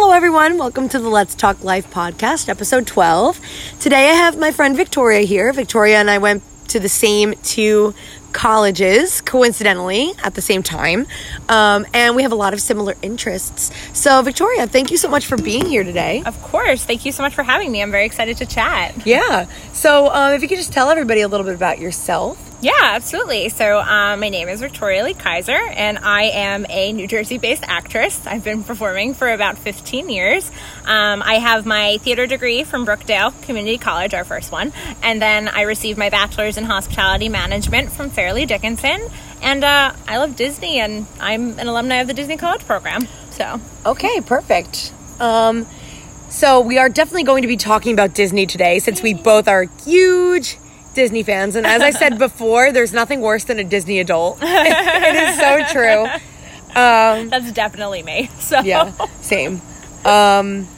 Hello, everyone. Welcome to the Let's Talk Life podcast, episode 12. Today I have my friend Victoria here. Victoria and I went to the same two colleges, coincidentally, at the same time. Um, and we have a lot of similar interests. So, Victoria, thank you so much for being here today. Of course. Thank you so much for having me. I'm very excited to chat. Yeah. So, um, if you could just tell everybody a little bit about yourself. Yeah, absolutely. So, um, my name is Victoria Lee Kaiser, and I am a New Jersey based actress. I've been performing for about 15 years. Um, I have my theater degree from Brookdale Community College, our first one, and then I received my bachelor's in hospitality management from Fairleigh Dickinson. And uh, I love Disney, and I'm an alumni of the Disney College program. So, Okay, perfect. Um, so we are definitely going to be talking about Disney today since we both are huge Disney fans. And as I said before, there's nothing worse than a Disney adult. it is so true. Um, that's definitely me. So, yeah, same. Um,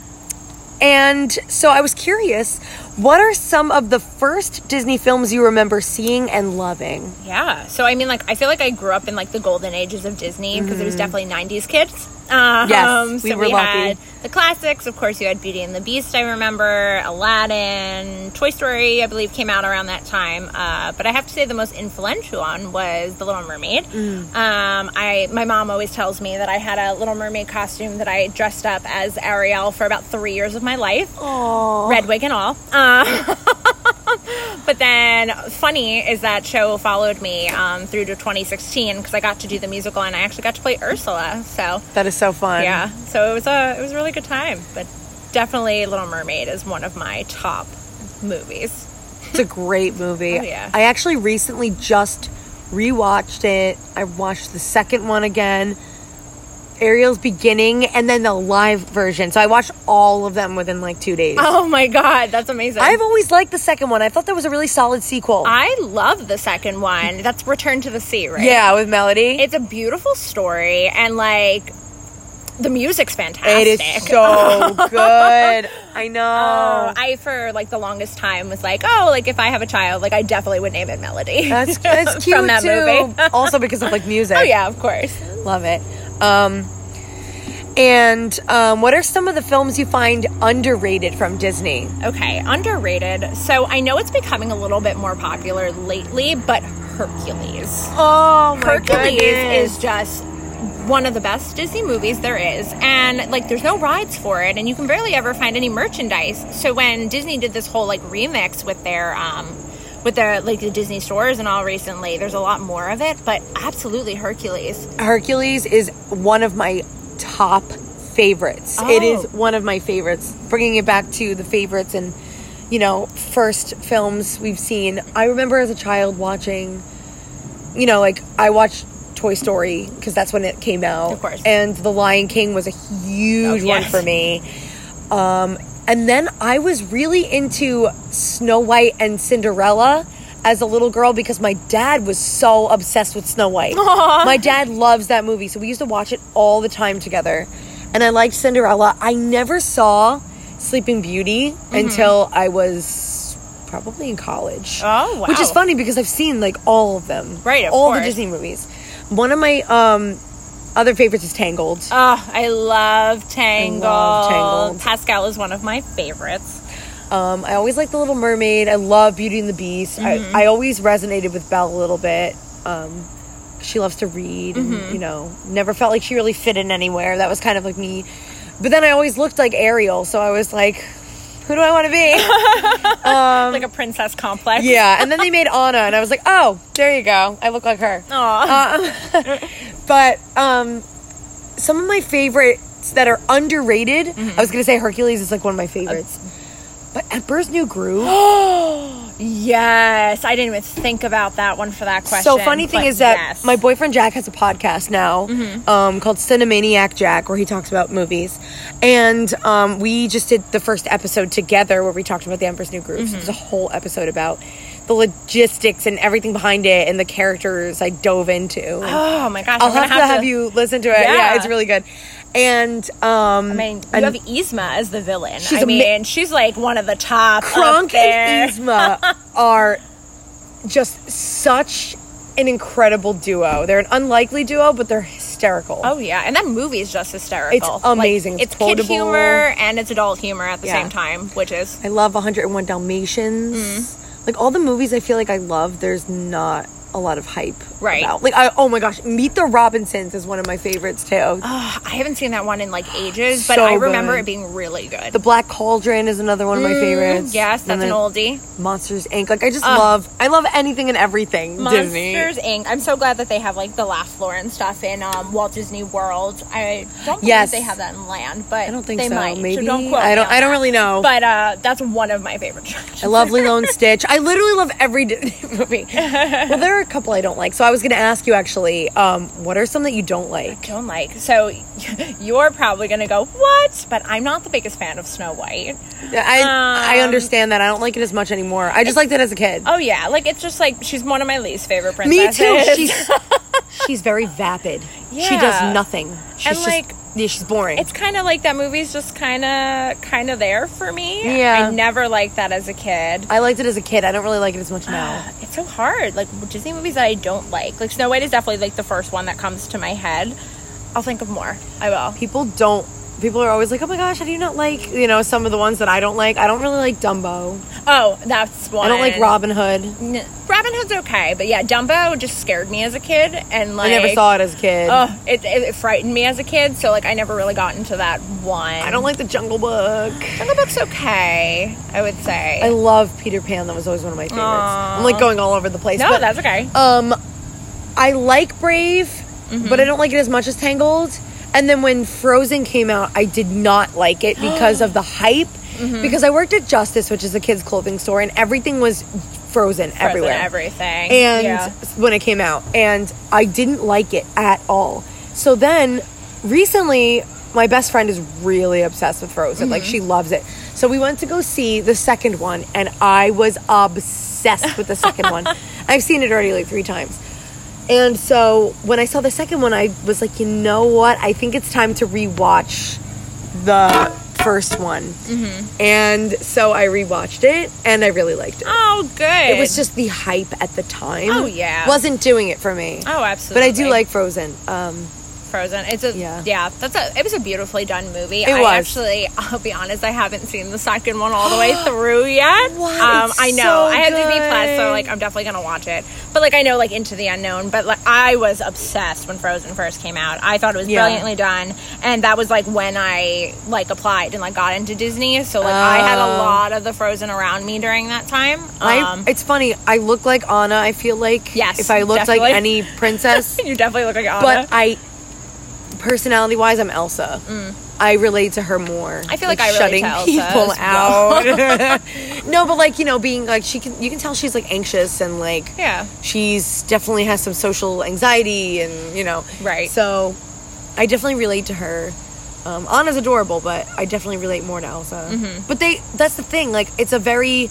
and so I was curious, what are some of the first Disney films you remember seeing and loving? Yeah. So I mean, like, I feel like I grew up in like the golden ages of Disney because it was definitely '90s kids. Um, Yes, we so were we lucky. had the classics. Of course, you had Beauty and the Beast. I remember Aladdin, Toy Story. I believe came out around that time. Uh, but I have to say, the most influential one was The Little Mermaid. Mm. Um, I my mom always tells me that I had a Little Mermaid costume that I dressed up as Ariel for about three years of my life Oh, red wig and all. Uh, but then, funny is that show followed me um, through to 2016 because I got to do the musical and I actually got to play Ursula. So that is so fun. yeah, so it was a it was a really good time. But definitely, Little Mermaid is one of my top movies. It's a great movie. Oh, yeah. I actually recently just rewatched it. I watched the second one again, Ariel's beginning, and then the live version. So I watched all of them within like two days. Oh my god, that's amazing! I've always liked the second one. I thought that was a really solid sequel. I love the second one. That's Return to the Sea, right? yeah, with Melody. it's a beautiful story and like the music's fantastic. it is so good. I know. Oh, I for like the longest time was like, oh, like if I have a child, like I definitely would name it Melody. that's that's cute From that too. movie. also because of like music. oh yeah, of course. love it. Um, and um, what are some of the films you find underrated from Disney? Okay, underrated. So I know it's becoming a little bit more popular lately, but Hercules. Oh Hercules is just one of the best Disney movies there is. And like there's no rides for it and you can barely ever find any merchandise. So when Disney did this whole like remix with their um with the like the Disney stores and all recently, there's a lot more of it, but absolutely Hercules. Hercules is one of my top favorites. It Oh. is one of my favorites. Bringing it back to the favorites and you know first films we've seen. I remember as a child watching, you know, like I watched Toy Story because that's when it came out. Of course. And The Lion King was a huge Oh, one yes. for me. Um, and then I was really into Snow White and Cinderella as a little girl because my dad was so obsessed with Snow White. My dad loves that movie, so we used to watch it all the time together. And I liked Cinderella. I never saw Sleeping Beauty Mm-hmm. until I was probably in college. Oh, wow. Which is funny because I've seen like all of them. Right, of all the. Disney movies. One of my um other favorites is Tangled. Oh, I love Tangled. love Tangled. Pascal is one of my favorites. Um, I always like The Little Mermaid. I love Beauty and the Beast. Mm-hmm. I, I always resonated with Belle a little bit. Um, she loves to read, and Mm-hmm. you know, never felt like she really fit in anywhere. That was kind of like me. But then I always looked like Ariel, so I was like, who do I want to be? like a princess complex. Um, yeah. And then they made Anna, and I was like, oh, there you go. I look like her. Aw. But um, some of my favorites that are underrated, Mm-hmm. I was going to say Hercules is like one of my favorites. but Emperor's New Groove. yes. I didn't even think about that one for that question. So funny thing is that yes. Mm-hmm. my boyfriend Jack has a podcast now um, called Cinemaniac Jack, where he talks about movies, and um, we just did the first episode together where we talked about the Emperor's New Groove. So there's a Mm-hmm. whole episode about the logistics and everything behind it and the characters I dove into. Oh my gosh. I'll I'm gonna have, to have you listen to it. Yeah. Yeah. it's really good. And um, I mean, you have Yzma as the villain. She's I mean, she's like one of the top. Kronk and Yzma are just such an incredible duo. They're an unlikely duo, but they're hysterical. Oh yeah, and that movie is just hysterical. It's amazing. Like, It's it's kid humor and it's adult humor at the Yeah. same time, which is I love 101 Dalmatians. Mm-hmm. Like all the movies I feel like I love, there's not a lot of hype Right. about. Like I, oh my gosh, Meet the Robinsons is one of my favorites too. Ugh, I haven't seen that one in like ages, but So I remember good. it being really good. the Black Cauldron is another one of my favorites. Mm, yes, that's an oldie. Monsters Inc. Like I just love, I love anything and everything Disney. Monsters Inc. I'm so glad that they have like the Laugh Floor and stuff in um, Walt Disney World. I don't Yes. they have that in Land, but I don't think they so. might. Maybe so don't quote I don't. on I don't that. really know. But uh, that's one of my favorite. I love Lilo and Stitch. I literally love every Disney movie. well, there are a couple I don't like. So I was going to ask you actually, um, what are some that you don't like? don't like. So you're probably gonna go what? But I'm not the biggest fan of Snow White. I I Um, understand that. I don't like it as much anymore. I just liked it as a kid. Oh yeah, like it's just like she's one of my least favorite princesses. Me too. She's she's very vapid. She does nothing. She's And, just like, yeah, she's boring. it's kind of like that movie's just kind of kind of there for me. Yeah. I never liked that as a kid. I liked it as a kid. I don't really like it as much now. Ah, it's so hard. Like Disney movies that I don't like. Like Snow White is definitely like the first one that comes to my head. I'll think of more. I will. People don't. People are always like, "Oh my gosh, how do you not like?" You know, some of the ones that I don't like. I don't really like Dumbo. Oh, that's one. I don't like Robin Hood. N- Robin Hood's okay, but yeah, Dumbo just scared me as a kid, and like I never saw it as a kid. Oh, it, it, it frightened me as a kid, so like I never really got into that one. I don't like the Jungle Book. Jungle Book's okay. I would say. I love Peter Pan. That was always one of my favorites. Aw. I'm like going all over the place. no, but, that's okay. Um, I like Brave, but I don't like it as much as Tangled. And then when Frozen came out, I did not like it because of the hype. Because I worked at Justice, which is a kids' clothing store, and everything was frozen, Frozen everywhere. everything. and yeah. when it came out, and I didn't like it at all. So then, recently, my best friend is really obsessed with Frozen. Like mm-hmm. she loves it. So we went to go see the second one, and I was obsessed with the second one. I've seen it already like three times. And so when I saw the second one, I was like, you know what? I think it's time to rewatch the first one. Mm-hmm. And so I rewatched it, and I really liked it. oh, good. It was just the hype at the time. Oh, yeah. wasn't doing it for me. Oh, absolutely. But. I do like Frozen. Um, Frozen. It's a Yeah. yeah. That's a. It was a beautifully done movie. It I was. actually, I'll be honest, I haven't seen the second one all the way through yet. What? Um, I know. so I have Disney Plus, good. so like I'm definitely gonna watch it. But like I know like Into the Unknown. But like I was obsessed when Frozen first came out. I thought it was Yeah. brilliantly done, and that was like when I like applied and like got into Disney. So like I had a Oh. lot of the Frozen around me during that time. I, Um, it's funny. I look like Anna. I feel like Yes, if I looked definitely. like any princess, you definitely look like Anna. but I, personality wise, I'm Elsa. I relate to her more. Mm. I feel like I relate shutting people well. out. no, but like you know, being like she can, you can tell she's like anxious and like yeah. she's definitely has some social anxiety and you know Right. so i definitely relate to her um, anna's adorable but i definitely relate more to elsa Mm-hmm. but they that's the thing like it's a very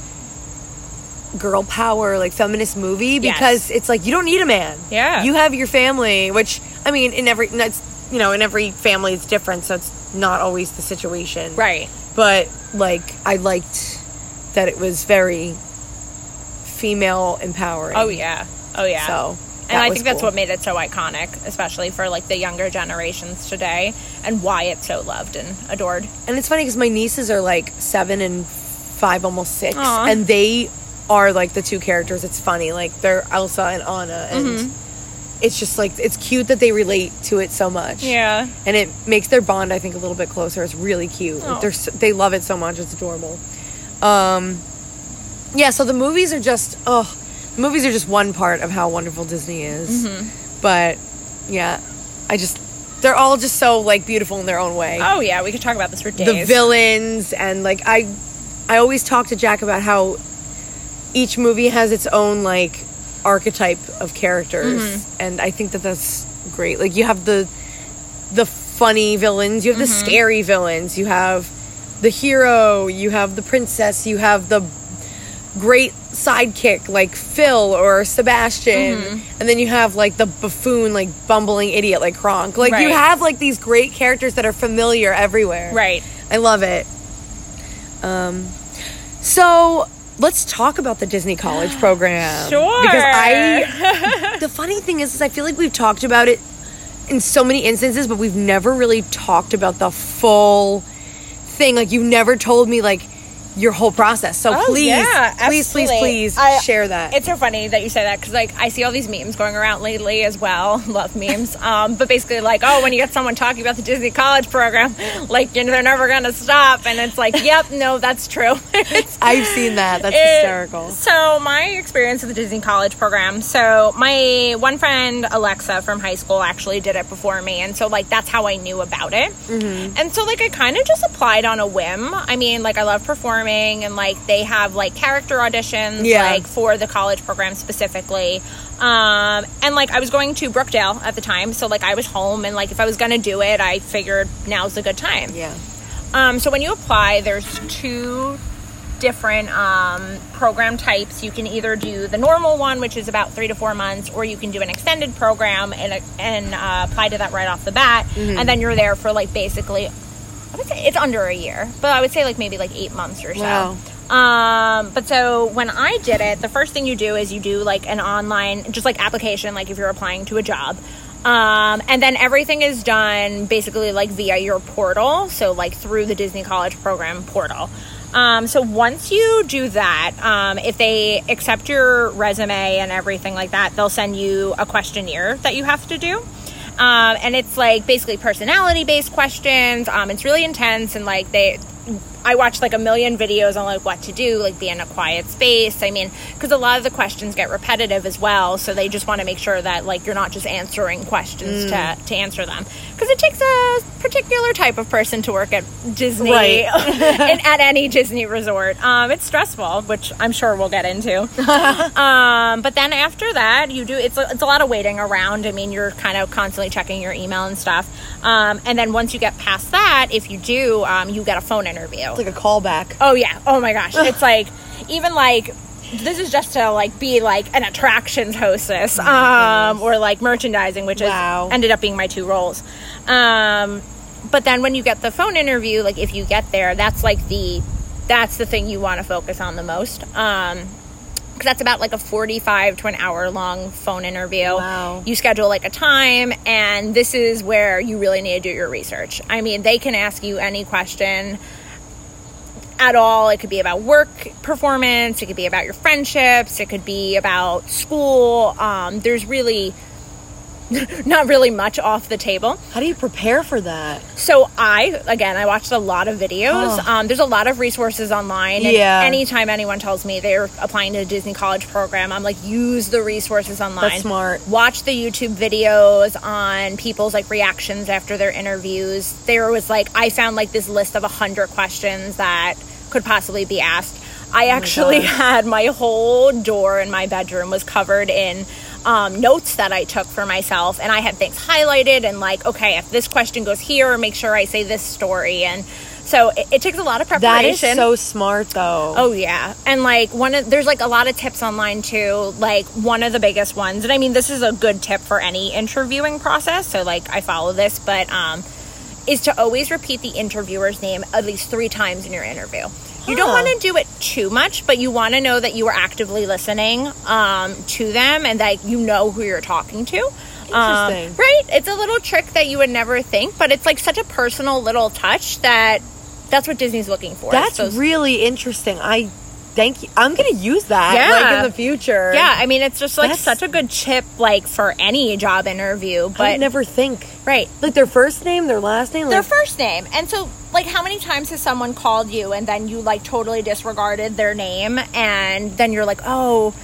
girl power like feminist movie Yes. because it's like you don't need a man Yeah. you have your family which i mean in every that's you know in every family it's different so it's not always the situation Right. but like i liked that it was very female empowering Oh yeah. Oh yeah. so and I think that's cool. what made it so iconic, especially for like the younger generations today, and why it's so loved and adored. And it's funny because my nieces are like seven and five, almost six, Aw. and they are like the two characters. It's funny, like they're Elsa and Anna, and Mm-hmm. It's just like it's cute that they relate to it so much. Yeah. and it makes their bond, I think, a little bit closer. It's really cute. Aw. they're so, they love it so much. It's adorable. Um, yeah. So the movies are just oh, the movies are just one part of how wonderful Disney is. Mm-hmm. But yeah, I just they're all just so like beautiful in their own way Oh yeah, we could talk about this for days. the villains and like I I always talk to Jack about how each movie has its own like archetype of characters Mm-hmm. and I think that that's great. Like you have the the funny villains, you have the Mm-hmm. scary villains, you have the hero, you have the princess, you have the great sidekick like Phil or Sebastian, Mm-hmm. and then you have like the buffoon, like bumbling idiot like Kronk. Like you have like these great characters that are familiar everywhere. Right. I love it. Um, so let's talk about the Disney College program. Sure. Because I, the funny thing is, is I feel like we've talked about it in so many instances, but we've never really talked about the full thing. Like you've never told me like your whole process. So Oh, please, yeah, please, please, please I- share that. It's so funny that you say that because like I see all these memes going around lately as well. Love memes. Um, but basically like, oh, when you get someone talking about the Disney College program, like you know they're never gonna stop, and it's like, yep, no, that's true. I've seen that. That's it- hysterical. So my experience with the Disney College program. So my one friend Alexa from high school actually did it before me, and so like that's how I knew about it. Mm-hmm. And so like I kind of just applied on a whim. I mean, like I love performing, and like they have like character auditions, Yeah. like for the college program specifically. Um, and like I was going to Brookdale at the time, so like I was home, and like if I was gonna do it, I figured now's a good time. Yeah. Um, so when you apply, there's two different um, program types. You can either do the normal one, which is about three to four months, or you can do an extended program and and uh, apply to that right off the bat, and then you're there for like basically, I would say it's under a year, but I would say like maybe like eight months or so. Wow. Um, but so when I did it, the first thing you do is you do like an online, just like application, like if you're applying to a job. Um, and then everything is done basically like via your portal. So like through the Disney College Program portal. Um, so once you do that, um, if they accept your resume and everything like that, they'll send you a questionnaire that you have to do. Um, and it's like basically personality based questions. Um, it's really intense and like they, I watched like a million videos on like what to do, like be in a quiet space. I mean, because a lot of the questions get repetitive as well, so they just want to make sure that like you're not just answering questions to to answer them. Because it takes a particular type of person to work at Disney, Right. and at any Disney resort. Um, it's stressful, which I'm sure we'll get into. um, but then after that, you do it's a, it's a lot of waiting around. I mean, you're kind of constantly checking your email and stuff. Um, and then once you get past that, if you do, um, you get a phone interview. It's like a callback. Oh yeah. Oh my gosh. It's like even like this is just to like be like an attractions hostess um or like merchandising which Wow. is ended up being my two roles. Um but then when you get the phone interview like if you get there that's like the that's the thing you want to focus on the most. Um because that's about like a 45 to an hour long phone interview. Wow. You schedule like a time, and this is where you really need to do your research. I mean, they can ask you any question at all. It could be about work performance, it could be about your friendships, it could be about school. Um, there's really not really much off the table. How do you prepare for that? So I, again, I watched a lot of videos. Oh. Um, there's a lot of resources online. And Yeah. Anytime anyone tells me they're applying to a Disney College program, I'm like, use the resources online. That's smart. Watch the YouTube videos on people's like reactions after their interviews. There was like, I found like this list of a hundred questions that could possibly be asked. I actually gosh. had my whole door in my bedroom was covered in um, notes that I took for myself, and I had things highlighted and like, okay, if this question goes here, make sure I say this story, and so it, it takes a lot of preparation. is so smart, though. Oh yeah, and like one of there's like a lot of tips online too. Like one of the biggest ones, and I mean this is a good tip for any interviewing process. So like I follow this, but um, is to always repeat the interviewer's name at least three times in your interview. You don't want to do it too much, but you want to know that you are actively listening um, to them and that you know who you're talking to. Um, Interesting. right? It's a little trick that you would never think, but it's like such a personal little touch that that's what Disney's looking for. That's Those- really interesting. I thank you. I'm going to use that Yeah. like in the future. Yeah, I mean, it's just like That's- such a good chip, like for any job interview. I But never think. Right, Like their first name, their last name. their first name, and so like, how many times has someone called you and then you like totally disregarded their name, and then you're like, oh.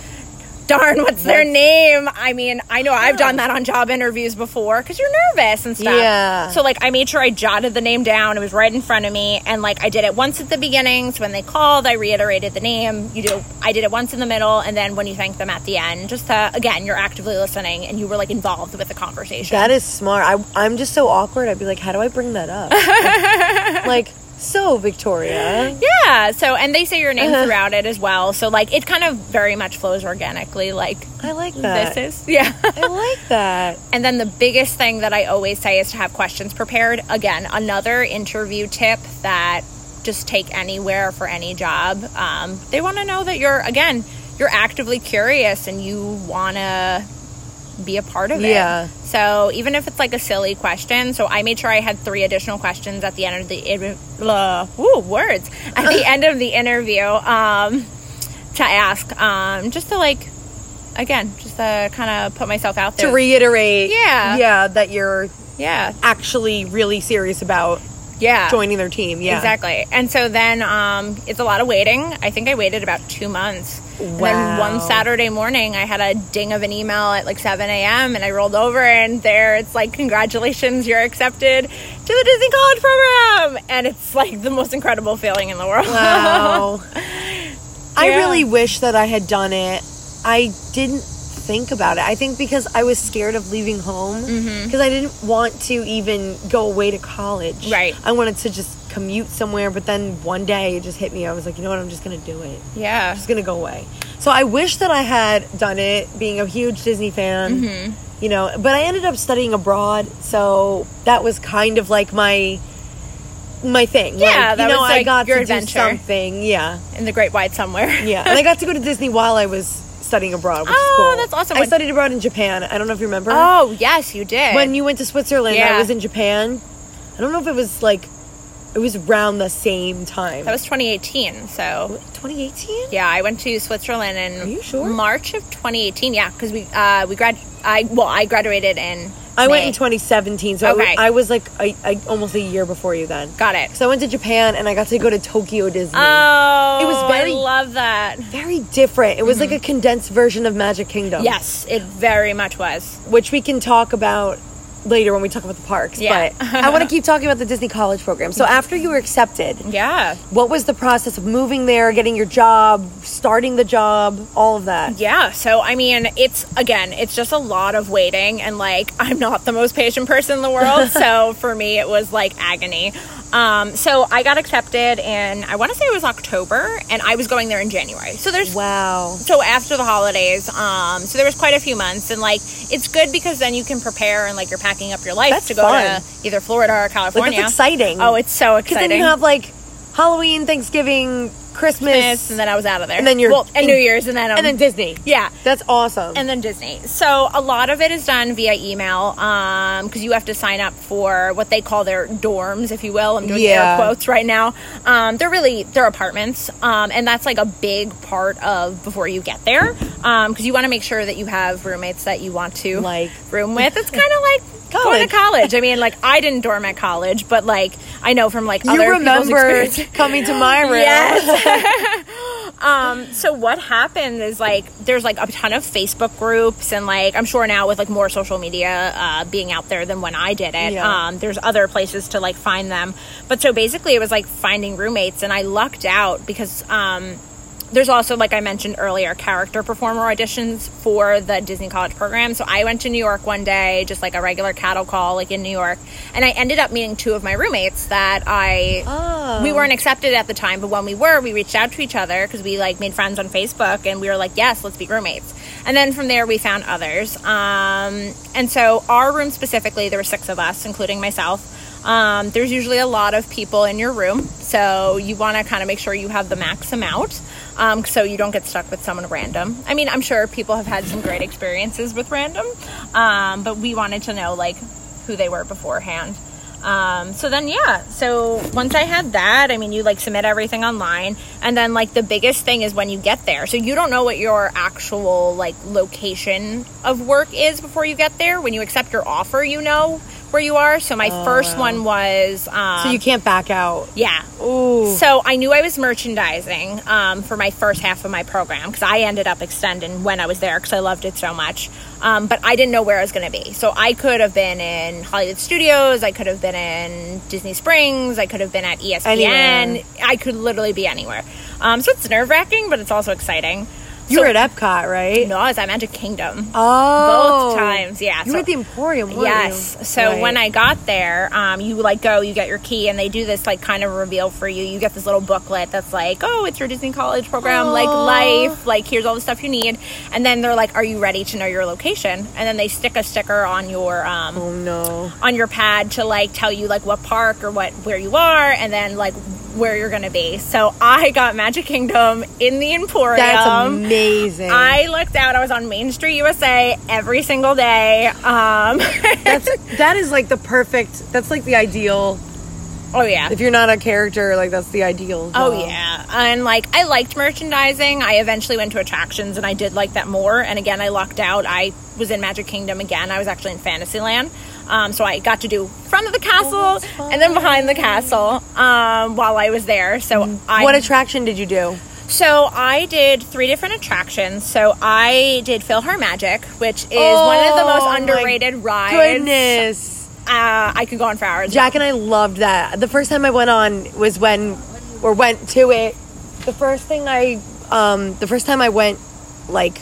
Darn, what's their name? I mean, I know I've done that on job interviews before because you're nervous and stuff. Yeah. So, like, I made sure I jotted the name down. It was right in front of me. And, like, I did it once at the beginning. So, when they called, I reiterated the name. You do, I did it once in the middle. And then when you thank them at the end, just to, again, you're actively listening and you were, like, involved with the conversation. that is smart. I, I'm just so awkward. I'd be like, how do I bring that up? like, like, so Victoria. yeah. So, and they say your name Uh-huh. throughout it as well. So, like, it kind of very much flows organically. Like, I like that. this is, yeah. I like that. And then the biggest thing that I always say is to have questions prepared. Again, another interview tip that just take anywhere for any job. Um, they want to know that you're again you're actively curious and you want to be a part of it. Yeah. So even if it's like a silly question, so I made sure I had three additional questions at the end of the uh, woo, words at the end of the interview um, to ask, um, just to like, again, just to kind of put myself out there. To reiterate, Yeah. yeah, that you're yeah, actually really serious about yeah, joining their team. Yeah, Exactly. And so then um, it's a lot of waiting. I think I waited about two months. And then one Saturday morning, I had a ding of an email at like 7 a.m. and I rolled over and there it's like, congratulations, you're accepted to the Disney College program. And it's like the most incredible feeling in the world. Wow. I really wish that I had done it. I didn't think about it. I think because I was scared of leaving home because I didn't want to even go away to college. Right. I wanted to just commute somewhere, but then one day it just hit me. I was like, you know what? I'm just going to do it. yeah. I'm just gonna go away. So I wish that I had done it, being a huge Disney fan. Mm-hmm. You know, but I ended up studying abroad, so that was kind of like my my thing. Yeah, like, that you know, was, I like, got your to adventure. do something. Yeah, In the Great White somewhere. yeah, and I got to go to Disney while I was studying abroad, which Oh, is cool. that's awesome. I When- studied abroad in Japan. I don't know if you remember. Oh, yes, you did. when you went to Switzerland, Yeah. I was in Japan. I don't know if it was like it was around the same time. that was 2018. So 2018. Yeah, I went to Switzerland in Are you sure? March of 2018. Yeah, because we uh, we grad I well I graduated in I went in 2017, so I Okay. w- I was like I, a, almost a year before you then. Got it. So I went to Japan and I got to go to Tokyo Disney. Oh, It was very- I love that. Very different. It was like a condensed version of Magic Kingdom. Mm-hmm. Yes, it very much was. Which we can talk about later when we talk about the parks. Yeah. But I want to keep talking about the Disney College program. So after you were accepted, Yeah, what was the process of moving there, getting your job, starting the job, all of that? yeah. So I mean, it's again, it's just a lot of waiting, and like I'm not the most patient person in the world, so for me it was like agony. Um, so I got accepted, and I want to say it was October, and I was going there in January. So there's Wow. so after the holidays um so there was quite a few months and like it's good because then you can prepare and like you're packing up your life That's to go fun. to either florida or Like california that's exciting. oh it's so exciting. Because then you have like Halloween, Thanksgiving, Christmas, Christmas, and then i was out of there And then you're well and in- new year's and then um, and then Disney. yeah That's awesome. and then Disney. So a lot of it is done via email because you have to sign up for what they call their dorms, if you will. I'm doing Yeah. air quotes right now. Um, they're really they're apartments, um, and that's like a big part of before you get there because you want to make sure that you have roommates that you want to Like- room with. It's kind of like. Going to college. I mean, like I didn't dorm at college, but like I know from like you other remember coming to my room. Yes. um, so what happened is like there's like a ton of Facebook groups and like I'm sure now with like more social media uh, being out there than when I did it. Yeah. Um, there's other places to like find them. But so basically it was like finding roommates and I lucked out because um there's also, like I mentioned earlier, character performer auditions for the Disney College program. So I went to New York one day, just like a regular cattle call, like in New York, and I ended up meeting two of my roommates that I Oh. we weren't accepted at the time, but when we were, we reached out to each other because we like made friends on Facebook, and we were like, yes, let's be roommates. And then from there, we found others. Um, and so our room specifically, there were six of us, including myself. Um, there's usually a lot of people in your room, so you want to kind of make sure you have the max amount, um, so you don't get stuck with someone random. I mean, I'm sure people have had some great experiences with random, um, but we wanted to know like who they were beforehand. Um, so then, yeah. So once I had that, I mean, you like submit everything online, and then like the biggest thing is when you get there. So you don't know what your actual like location of work is before you get there. When you accept your offer, you know where you are. So my first wow. one was um, So you can't back out. yeah. Ooh. So I knew I was merchandising um, for my first half of my program because I ended up extending when I was there because I loved it so much. Um, but I didn't know where I was going to be. So I could have been in Hollywood Studios. I could have been in Disney Springs. I could have been at ESPN. Anywhere. I could literally be anywhere. Um, so it's nerve wracking, but it's also exciting. You So- were at Epcot, right? No, I was at Magic Kingdom. Oh. Both times, yeah. You So- were at the Emporium, Yes. you? So Right. when I got there, um, you like go, you get your key, and they do this like kind of reveal for you. You get this little booklet that's like, oh, it's your Disney College program, like life, like here's all the stuff you need. And then they're like, are you ready to know your location? And then they stick a sticker on your um, Oh no. on your pad to like tell you like what park or what where you are, and then like where you're going to be. So I got Magic Kingdom in the Emporium. That's amazing. I looked out. I was on Main Street, USA, every single day. Um, that's that is like the perfect. That's like the ideal. Oh yeah. If you're not a character, like that's the ideal. Oh yeah. And like I liked merchandising. I eventually went to attractions and I did like that more. And again, I lucked out. I was in Magic Kingdom again. I was actually in Fantasyland. Um, so I got to do front of the castle Oh, and then behind the castle um, while I was there. So I What attraction did you do? so I did three different attractions. So I did PhilharMagic, which is one of the Oh, most underrated rides. Goodness. Uh, I could go on for hours. Jack and I loved that. The first time I went on was when, or went to it. The first thing I, um, the first time I went, like,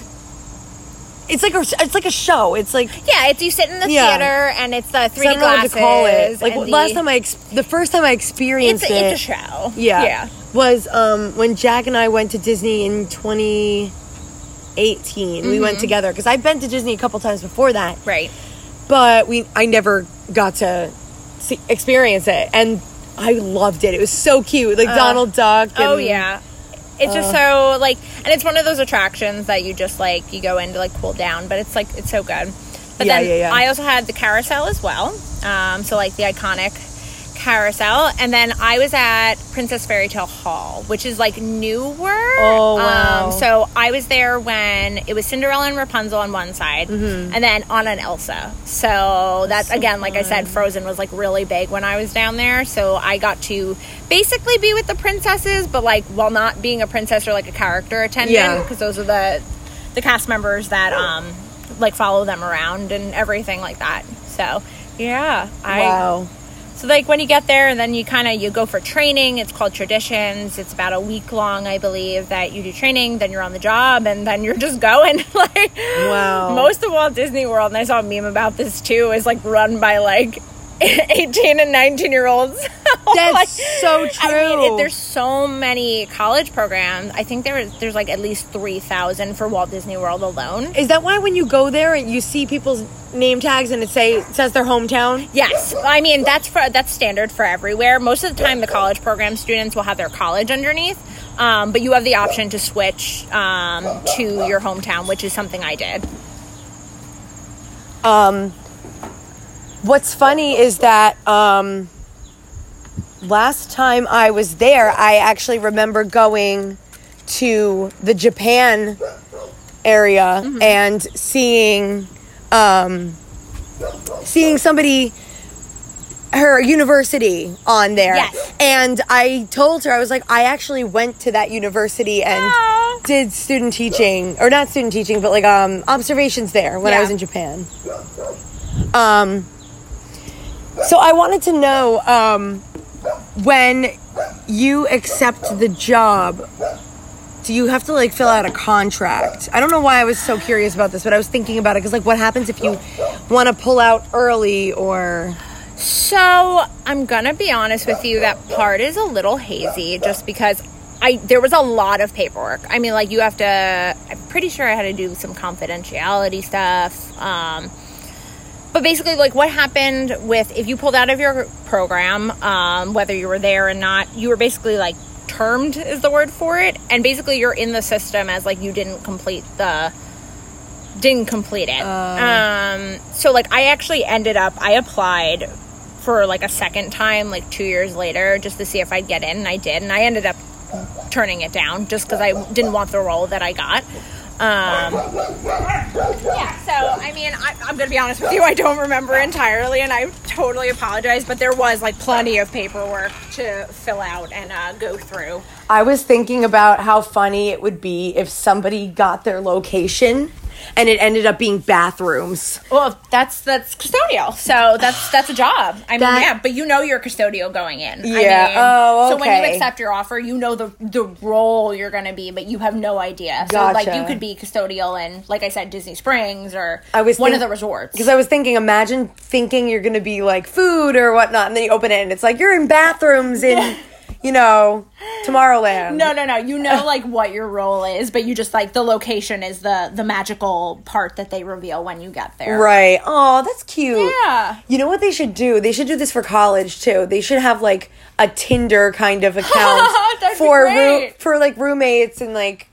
it's like a, it's like a show. It's like Yeah, it's you sit in the Yeah. theater and it's the I 3D don't know what glasses. to call it. Like and last the- time I, ex- the first time I it's experienced a, it, it's a show. yeah, yeah. was um when Jack and I went to Disney in 2018. We Mm-hmm. went together because I've been to Disney a couple times before that. Right. but we I never got to see, experience it, and I loved it. It was so cute, like Donald Duck. And, Oh yeah. It's just so like, and it's one of those attractions that you just like you go in to like cool down, but it's like it's so good. But Yeah, then yeah, yeah. I also had the carousel as well, um, so like the iconic carousel, and then I was at Princess Fairy Tale Hall, which is like newer. Oh, wow. Um, so I was there when it was Cinderella and Rapunzel on one side, Mm-hmm. and then Anna and Elsa. So that's again, like I said, Frozen was like really big when I was down there. So I got to basically be with the princesses, but like while not being a princess or like a character attendant, Yeah. because those are the the cast members that um like follow them around and everything like that. So yeah, I Wow. So like when you get there and then you kind of you go for training. It's called traditions. It's about a week long, I believe, that you do training. Then you're on the job, and then you're just going. like Wow. most of Walt Disney World, and I saw a meme about this too, is like run by like 18 and 19 year olds. That's so true. I mean, it, there's so many college programs. I think there is, there's like at least 3,000 for Walt Disney World alone. Is that why when you go there and you see people's name tags and it say it says their hometown? Yes, I mean that's for that's standard for everywhere. Most of the time, the college program students will have their college underneath, um, but you have the option to switch um, to your hometown, which is something I did. Um, what's funny is that um, last time I was there, I actually remember going to the Japan area Mm-hmm. and seeing um, seeing somebody her university on there Yes. and i told her i was like i actually went to that university and Aw. did student teaching or not student teaching but like um observations there when i was in japan um so i wanted to know um when you accept the job do you have to like fill out a contract i don't know why i was so curious about this but i was thinking about it because like what happens if you want to pull out early or So I'm gonna be honest with you, that part is a little hazy, just because I there was a lot of paperwork. I mean, like you have to. I'm pretty sure I had to do some confidentiality stuff. Um, but basically, like what happened with if you pulled out of your program, um, whether you were there or not, you were basically like termed is the word for it, and basically you're in the system as like you didn't complete the didn't complete it. um, so like I actually ended up I applied for like a second time like two years later just to see if I'd get in, and I did, and I ended up turning it down just because I didn't want the role that I got. Um, yeah, so I mean, I, I'm gonna be honest with you, I don't remember entirely, and I totally apologize, but there was like plenty of paperwork to fill out and uh, go through. I was thinking about how funny it would be if somebody got their location and it ended up being bathrooms. Well, that's that's custodial, so that's that's a job. I mean, That- yeah, but you know you're custodial going in. I Yeah. mean, Oh, So when you accept your offer, you know the the role you're going to be, but you have no idea. So like you could be custodial in, like I said, Disney Springs or I was one think- of the resorts. Because I was thinking, imagine thinking you're going to be like food or whatnot, and then you open it and it's like you're in bathrooms in, you know, Tomorrowland. No, no, no. You know like what your role is, but you just like the location is the the magical part that they reveal when you get there. Right. Oh, that's cute. Yeah. You know what they should do? They should do this for college too. They should have like a Tinder kind of account for for like roommates and like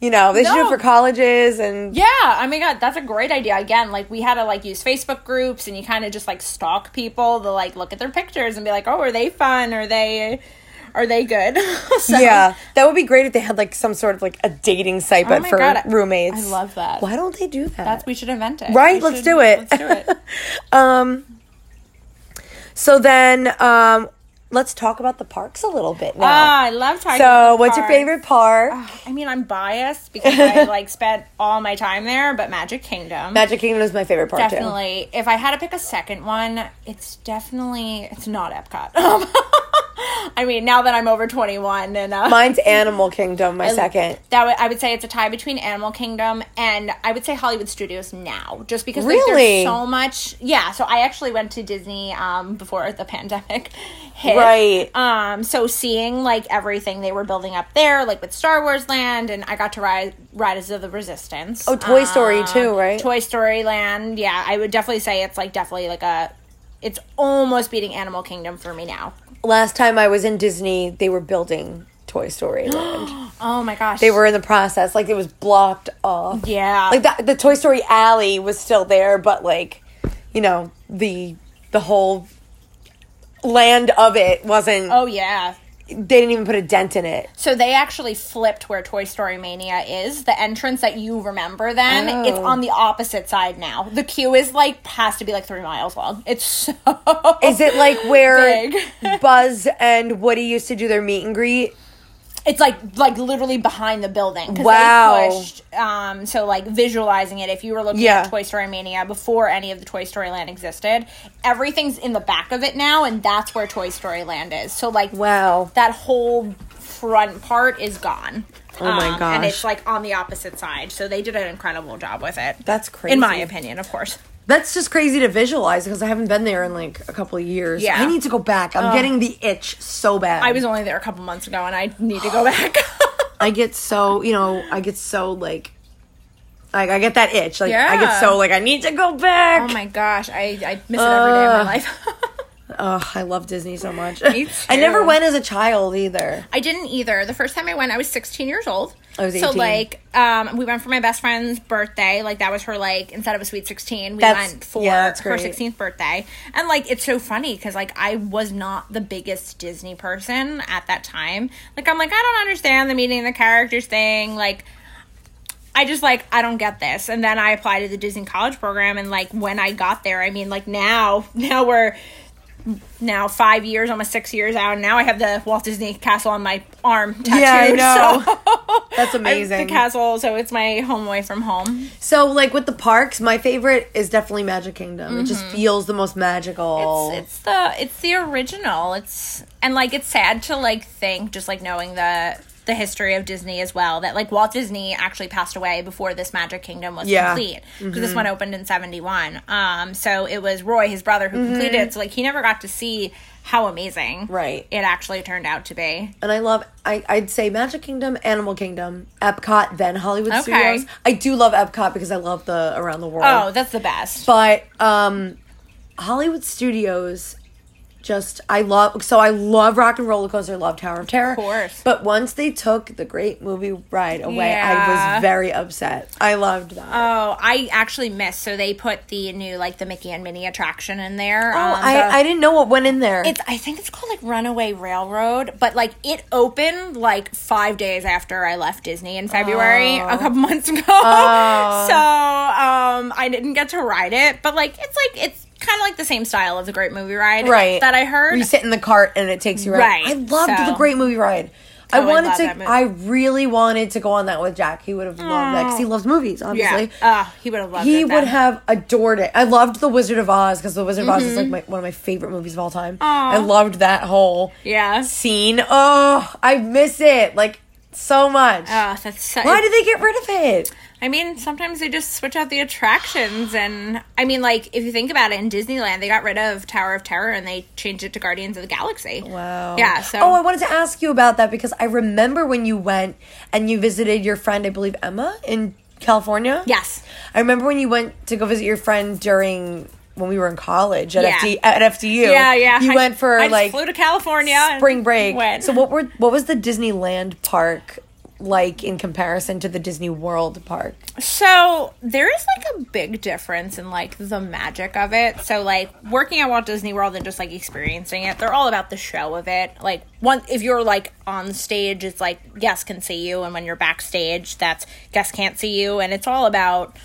you know, they should do it for colleges and Yeah, I mean, God, that's a great idea. Again, like we had to like use Facebook groups, and you kind of just like stalk people to like look at their pictures and be like, oh, are they fun? Are they, are they good? So- Yeah, that would be great if they had like some sort of like a dating site, but Oh for God, roommates. I love that. Why don't they do that? That's we should invent it. right. We Let's should- do it. Let's do it. um. So then, um, let's talk about the parks a little bit now. Ah, I love talking. so, what's your favorite park? I mean, I'm biased because I like spent all my time there, but Magic Kingdom. Magic Kingdom is my favorite park too. definitely. If I had to pick a second one, it's definitely it's not Epcot. I mean, now that I'm over 21 and uh, Mine's Animal Kingdom, my second. that would I would say it's a tie between Animal Kingdom and I would say Hollywood Studios now, just because like, Really? there's so much. Yeah, so I actually went to Disney um, before the pandemic hit. Right. Um, so seeing like everything they were building up there, like with Star Wars Land, and I got to ride Rise of the Resistance. Oh, Toy Story Uh, too, right? Toy Story Land. Yeah, I would definitely say it's like definitely like a. It's almost beating Animal Kingdom for me now. Last time I was in Disney, they were building Toy Story Land. Oh my gosh, they were in the process, like it was blocked off. Yeah, Like the, the Toy Story alley was still there, but like, you know, the the whole land of it wasn't. Oh yeah. They didn't even put a dent in it. So they actually flipped where Toy Story Mania is. The entrance that you remember then, Oh. it's on the opposite side now. The queue is like has to be like three miles long. It's so Is it like where Big. Buzz and Woody used to do their meet and greet? It's like like literally behind the building. Wow. They pushed, um, so like visualizing it, if you were looking Yeah. at Toy Story Mania before any of the Toy Story Land existed, everything's in the back of it now, and that's where Toy Story Land is. So like Wow. that whole front part is gone. Oh my Um, gosh. And it's like on the opposite side. So they did an incredible job with it. That's crazy. In my opinion, of course. That's just crazy to visualize because I haven't been there in like a couple of years. Yeah. I need to go back. I'm getting the itch so bad. I was only there a couple months ago and I need to go back. I get so, you know, I get so like like I get that itch. Like I get so like I need to go back. oh my gosh, I, I miss it every day of my life. oh, I love Disney so much. I never went as a child either. I didn't either. The first time I went, I was 16 years old. I was So like, um, we went for my best friend's birthday. Like that was her like instead of a sweet 16, we That's- went for yeah, her 16th birthday. And like, it's so funny because like I was not the biggest Disney person at that time. Like I'm like I don't understand the meeting the characters thing. Like. I just like I don't get this, and then I applied to the Disney College program, and like when I got there, I mean, like now, now we're now five years, almost six years out. And now I have the Walt Disney Castle on my arm tattooed. Yeah, I know. so- That's I amazing. The castle, so it's my home away from home. So like with the parks, my favorite is definitely Magic Kingdom. It just mm-hmm. feels the most magical. It's, it's the it's the original. It's and like it's sad to like think just like knowing the the history of Disney as well that like Walt Disney actually passed away before this Magic Kingdom was Yeah. complete because this one opened in 71 um so it was Roy his brother who completed it so like he never got to see how amazing Right. it actually turned out to be and I love I, I'd say Magic Kingdom, Animal Kingdom, Epcot, then Hollywood Okay. Studios. I do love Epcot because I love the around the world. oh that's the best But um Hollywood Studios just I love so I love Rock and Roller Coaster, love Tower of Terror. Of course. But once they took the great movie ride away, I was very upset. I loved that. Oh, I actually missed. So they put the new like the Mickey and Minnie attraction in there. oh, um, I, the- I didn't know what went in there. It's I think it's called like Runaway Railroad, but like it opened like five days after I left Disney in February Oh. a couple months ago. so um I didn't get to ride it, but like it's like it's kind of like the same style of the Great Movie Ride, right. That I heard. You sit in the cart and it takes you right. Right, I loved so- the great movie ride. Oh, I wanted to. I really wanted to go on that with Jack. He would have loved that because he loves movies. Obviously, yeah, uh, he would have loved he it. would have adored it. I loved The Wizard of Oz because The Wizard of Oz is like my, one of my favorite movies of all time. I loved that whole Yeah. scene. Oh, I miss it like so much. Uh, that's so, Why did they get rid of it? I mean, sometimes they just switch out the attractions. And I mean, like, if you think about it, in Disneyland, they got rid of Tower of Terror and they changed it to Guardians of the Galaxy. Wow. Yeah, so. Oh, I wanted to ask you about that because I remember when you went and you visited your friend, I believe Emma in California. Yes. I remember when you went to go visit your friend during when we were in college at Yeah. FD, at FDU. Yeah, yeah. You I- went for I like flew to California. spring break. Went. So what were what was the Disneyland park like in comparison to the Disney World park? So there is like a big difference in like the magic of it. So like working at Walt Disney World and just like experiencing it, they're all about the show of it. Like one if you're like on stage, it's like guests can see you, and when you're backstage, that's guests can't see you, and it's all about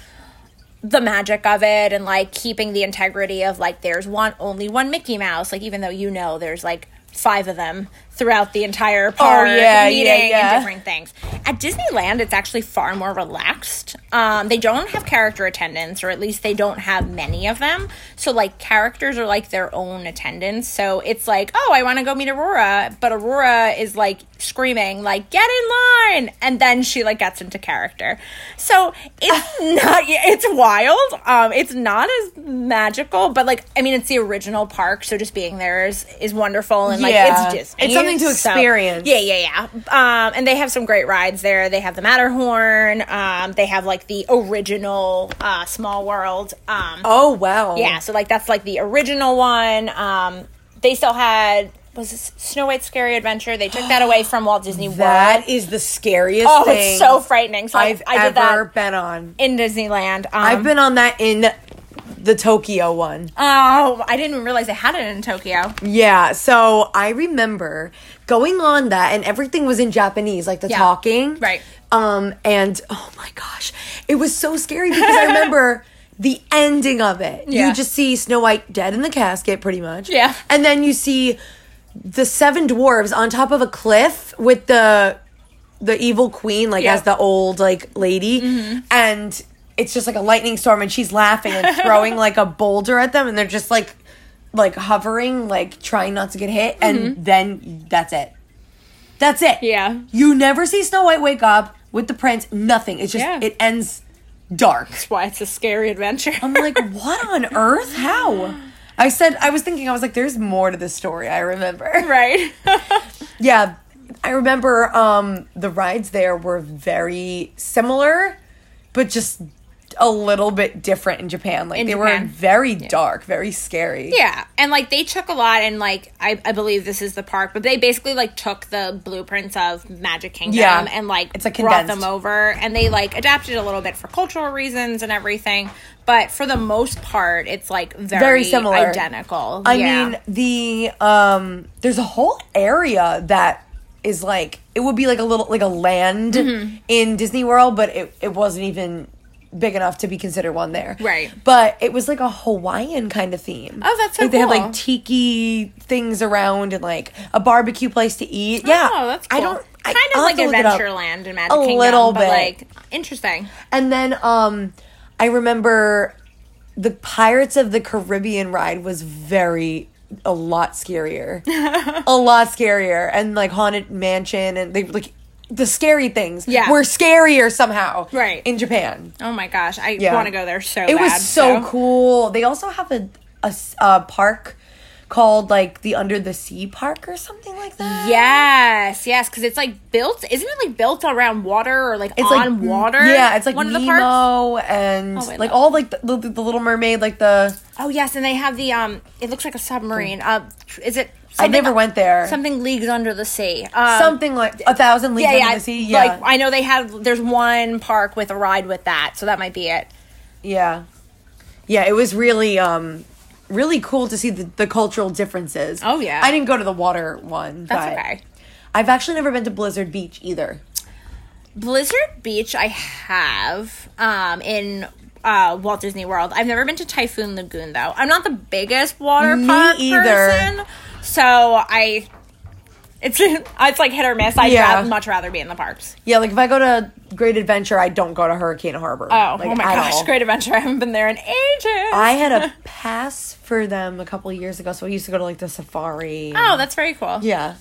the magic of it and like keeping the integrity of like there's one only one Mickey Mouse. Like even though you know there's like five of them throughout the entire park Oh, yeah, meeting yeah, yeah. and different things. At Disneyland, it's actually far more relaxed. Um, they don't have character attendants, or at least they don't have many of them. So, like, characters are like their own attendants. So it's like, oh, I want to go meet Aurora, but Aurora is like screaming, like, get in line, and then she like gets into character. So it's not, it's wild. Um, it's not as magical, but like, I mean, it's the original park, so just being there is is wonderful, and like, Yeah. it's Disney. It's something to So- experience. yeah, yeah, yeah. Um, and they have some great rides there. They have the Matterhorn. Um, they have like the original uh, Small World. Um, Oh wow. yeah, so like that's like the original one. Um, they still had was this Snow White's Scary Adventure. They took that away from Walt Disney World. That is the scariest oh, it's so frightening. So I, I've I did ever that been on. in Disneyland. Um, I've been on that in the Tokyo one. Oh, I didn't even realize they had it in Tokyo. Yeah, so I remember going on that and everything was in Japanese, like the Yeah. talking. Right. Um and oh my gosh, it was so scary because I remember the ending of it. Yeah. You just see Snow White dead in the casket pretty much. Yeah. And then you see the seven dwarves on top of a cliff with the the evil queen like Yeah. as the old like lady and it's just like a lightning storm and she's laughing and throwing like a boulder at them and they're just like like hovering like trying not to get hit and then that's it. That's it. Yeah. you never see snow white wake up with the prince nothing. It's just Yeah. it ends dark. That's why it's a scary adventure. i'm like what on earth? How? I said i was thinking i was like there's more to this story i remember. Right. yeah, I remember um the rides there were very similar, but just a little bit different in Japan. Like In they were Japan. very dark, very scary. Yeah, and like they took a lot, and like I, I believe this is the park, but they basically like took the blueprints of Magic Kingdom Yeah. and like It's, like, brought condensed. them over, and they like adapted a little bit for cultural reasons and everything. But for the most part, it's like very, Very similar. identical. I Yeah. mean, the um there's a whole area that is like it would be like a little like a land Mm-hmm. in Disney World, but it, it wasn't even big enough to be considered one there. Right. But it was like a Hawaiian kind of theme. Oh, that's so like they had like tiki things around and like a barbecue place to eat. Yeah. oh, that's cool. I don't I, kind of I'll have like to look it up. Adventureland and Magic A Kingdom, little but bit. like interesting. And then um I remember the Pirates of the Caribbean ride was very a lot scarier. a lot scarier. And like Haunted Mansion and they like the scary things Yeah. were scarier somehow. Right. In Japan. Oh my gosh, I Yeah. want to go there so It bad. was so, cool. They also have a a park called like the Under the Sea Park or something like that. Yes, yes, because it's like built. Isn't it like built around water or like It's on like water? Yeah, it's like one Nemo of the parks. and Oh, like all like the, the, the Little Mermaid, like the Oh yes, and they have the um. It looks like a submarine. Uh, is it? I never went there. Something leagues under the sea. Um, something like a thousand leagues Yeah, under yeah. the sea. Yeah, Like I know they have. There's one park with a ride with that, so that might be it. yeah, yeah. It was really um really cool to see the, the cultural differences. Oh, yeah. I didn't go to the water one. That's but okay. I've actually never been to Blizzard Beach either. Blizzard Beach, I have um in uh, Walt Disney World. I've never been to Typhoon Lagoon though. I'm not the biggest water Me park either. person, so I. It's it's like hit or miss. I'd Yeah. ra- much rather be in the parks. Yeah, like if I go to Great Adventure, I don't go to Hurricane Harbor. Oh, like, oh my gosh, all. Great Adventure! I haven't been there in ages. I had a pass for them a couple of years ago, so I used to go to like the safari. oh, that's very cool. Yeah.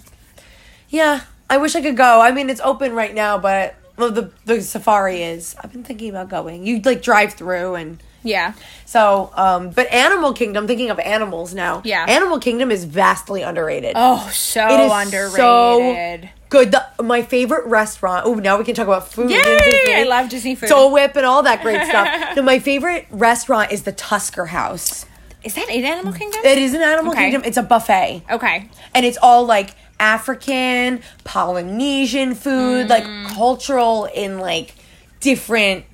Yeah. I wish I could go. I mean, it's open right now, but well, the the safari is. I've been thinking about going. You like drive through and Yeah. so. Um, but Animal Kingdom. Thinking of animals now. Yeah. Animal Kingdom is vastly underrated. Oh, so It is underrated. so good. The, my favorite restaurant. Oh, now we can talk about food. Yay! I love Disney food. Dole Whip and all that great stuff. no, my favorite restaurant is the Tusker House. Is that in Animal Kingdom? It is an Animal Okay. Kingdom. It's a buffet. okay. and it's all like African, Polynesian food, like Mm. cultural in like different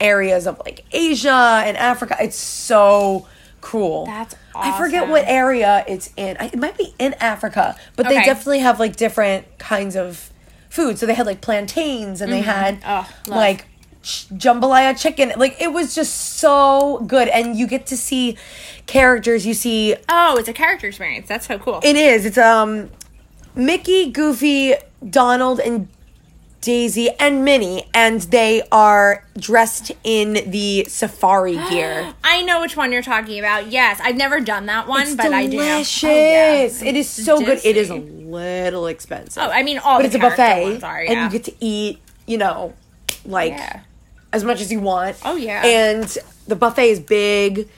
areas of like Asia and Africa. It's so cool. That's I forget what area it's in. I, it might be in Africa, but they definitely have like different kinds of food. So they had like plantains and they had Oh, like ch- jambalaya chicken. Like it was just so good and you get to see characters. You see Oh, it's a character experience. That's so cool. it is. It's um Mickey, Goofy, Donald, and Daisy and Minnie, and they are dressed in the safari gear. I know which one you're talking about. Yes, I've never done that one, It's but I do delicious. Oh, yeah. It is so good. It is a little expensive. Oh, I mean, all but the it's a buffet, are, and you get to eat. You know, like Yeah. as much as you want. Oh, yeah. And the buffet is big.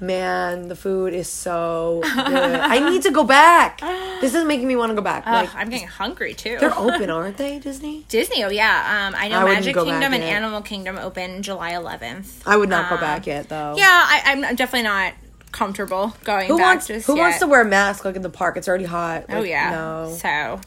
Oh, man, the food is so good. I need to go back. This is making me want to go back. Ugh, like I'm getting hungry too. they're open, aren't they, Disney? Disney, oh yeah. Um, I know I Magic Kingdom and yet. Animal Kingdom open July 11th. I would not go Um, back yet though. Yeah, I, I'm definitely not comfortable going Who back wants who wants to wear a mask like in the park? It's already hot. Oh yeah. No. So,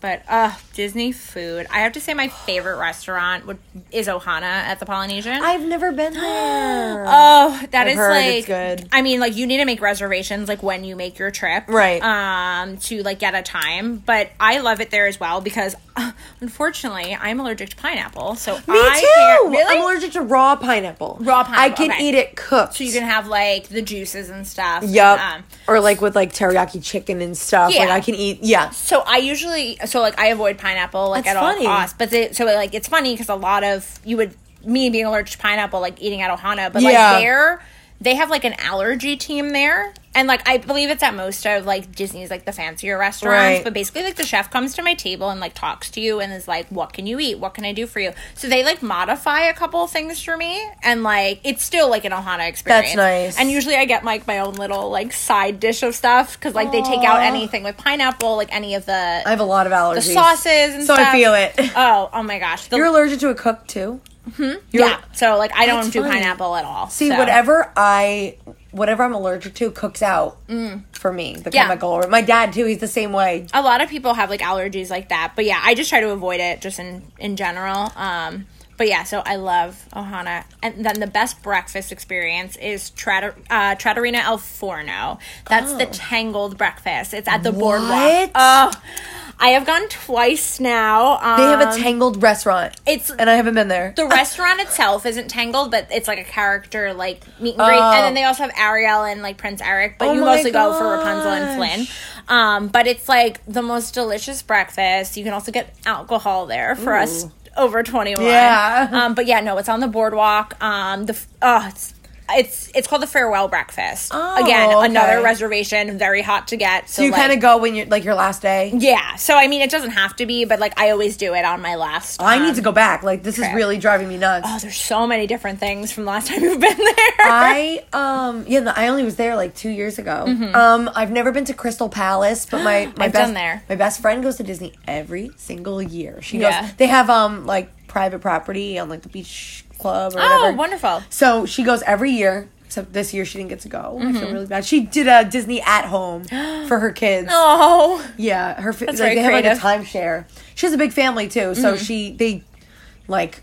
but uh, Disney food. I have to say my favorite restaurant would, is Ohana at the Polynesian. I've never been there. Oh, that I've is heard like it's good. I mean, like you need to make reservations like when you make your trip, Right. Um, to like get a time. But I love it there as well because unfortunately I'm allergic to pineapple. So Me I too. Really? I'm allergic to raw pineapple. Raw pineapple. I can okay. eat it cooked. so you can have like the juices and stuff. Yup. Um, or like with like teriyaki chicken and stuff. Like Yeah. I can eat. Yeah. so I usually so like I avoid pineapple like That's at funny. all costs. But they, so like it's funny because a lot of you would me being allergic to pineapple like eating at Ohana, but Yeah. like there they have like an allergy team there. And like I believe it's at most of like Disney's like the fancier restaurants. Right. But basically like the chef comes to my table and like talks to you and is like, What can you eat? What can I do for you? So they like modify a couple of things for me and like it's still like an Ohana experience. That's nice. And usually I get like my own little like side dish of stuff because like they take out anything with pineapple, like any of the I have a lot of allergies. the sauces and So stuff. I feel it. Oh, oh my gosh. The- You're allergic to a cook too. You're- yeah. So like I don't do pineapple at all. See, so. whatever I, whatever I'm allergic to, cooks out for me. The Mm. Yeah. chemical. Or my dad too. He's the same way. A lot of people have like allergies like that, but yeah, I just try to avoid it just in in general. Um, but yeah, so I love Ohana, and then the best breakfast experience is Tratter, uh, Trattoria al Forno. That's the Tangled breakfast. It's at the boardwalk. Oh. Oh, I have gone twice now. Um, They have a tangled restaurant, It's and I haven't been there. the restaurant itself isn't tangled, but it's like a character like meet and greet. And then they also have Ariel and like Prince Eric, but Oh you mostly go for Rapunzel and. Flynn. Um, but it's like the most delicious breakfast. You can also get alcohol there for us over twenty one. Yeah. Um, but yeah, no, it's on the boardwalk. Um, the oh, it's. It's it's called the farewell breakfast. Oh, Again, okay. another reservation, very hot to get. So, so you like, kind of go when you're like your last day. yeah. So I mean, it doesn't have to be, but like I always do it on my last. I um, need to go back. Like this is really driving me nuts. Oh, there's so many different things from the last time you've been there. I um yeah, no, I only was there like two years ago. Um, I've never been to Crystal Palace, but my my Mm-hmm. I've best done there. my best friend goes to Disney every single year. She Yeah. goes. They have um like private property on like the beach club or oh, whatever. wonderful. So she goes every year. Except this year she didn't get to go. I Mm-hmm. feel really bad. She did a Disney at home for her kids. Oh, Yeah, her fa- like they have like a timeshare. She has a big family too, so Mm-hmm. she they like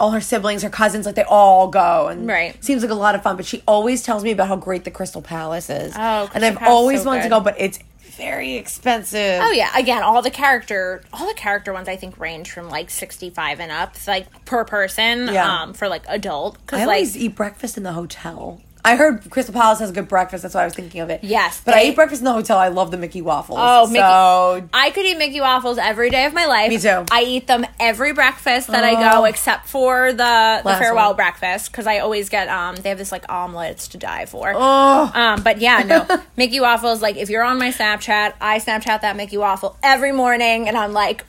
all her siblings, her cousins, like they all go and Right. seems like a lot of fun. But she always tells me about how great the Crystal Palace is. Oh, and I've Palace always so wanted to go, but it's very expensive. oh yeah. Again, all the character, all the character ones, I think range from like sixty-five and up, like per person. Yeah. Um, for like adult, I because like always eat breakfast in the hotel. I heard Crystal Palace has a good breakfast. That's why I was thinking of it. Yes, but I they- eat breakfast in the hotel. I love the Mickey waffles. Oh, Mickey- So I could eat Mickey waffles every day of my life. Me too. I eat them every breakfast that I go, Oh. except for the, the farewell one. breakfast, because I always get um they have this like omelets to die for. oh, Um, but yeah, no, Mickey waffles. Like if you're on my Snapchat, I Snapchat that Mickey waffle every morning, and I'm like,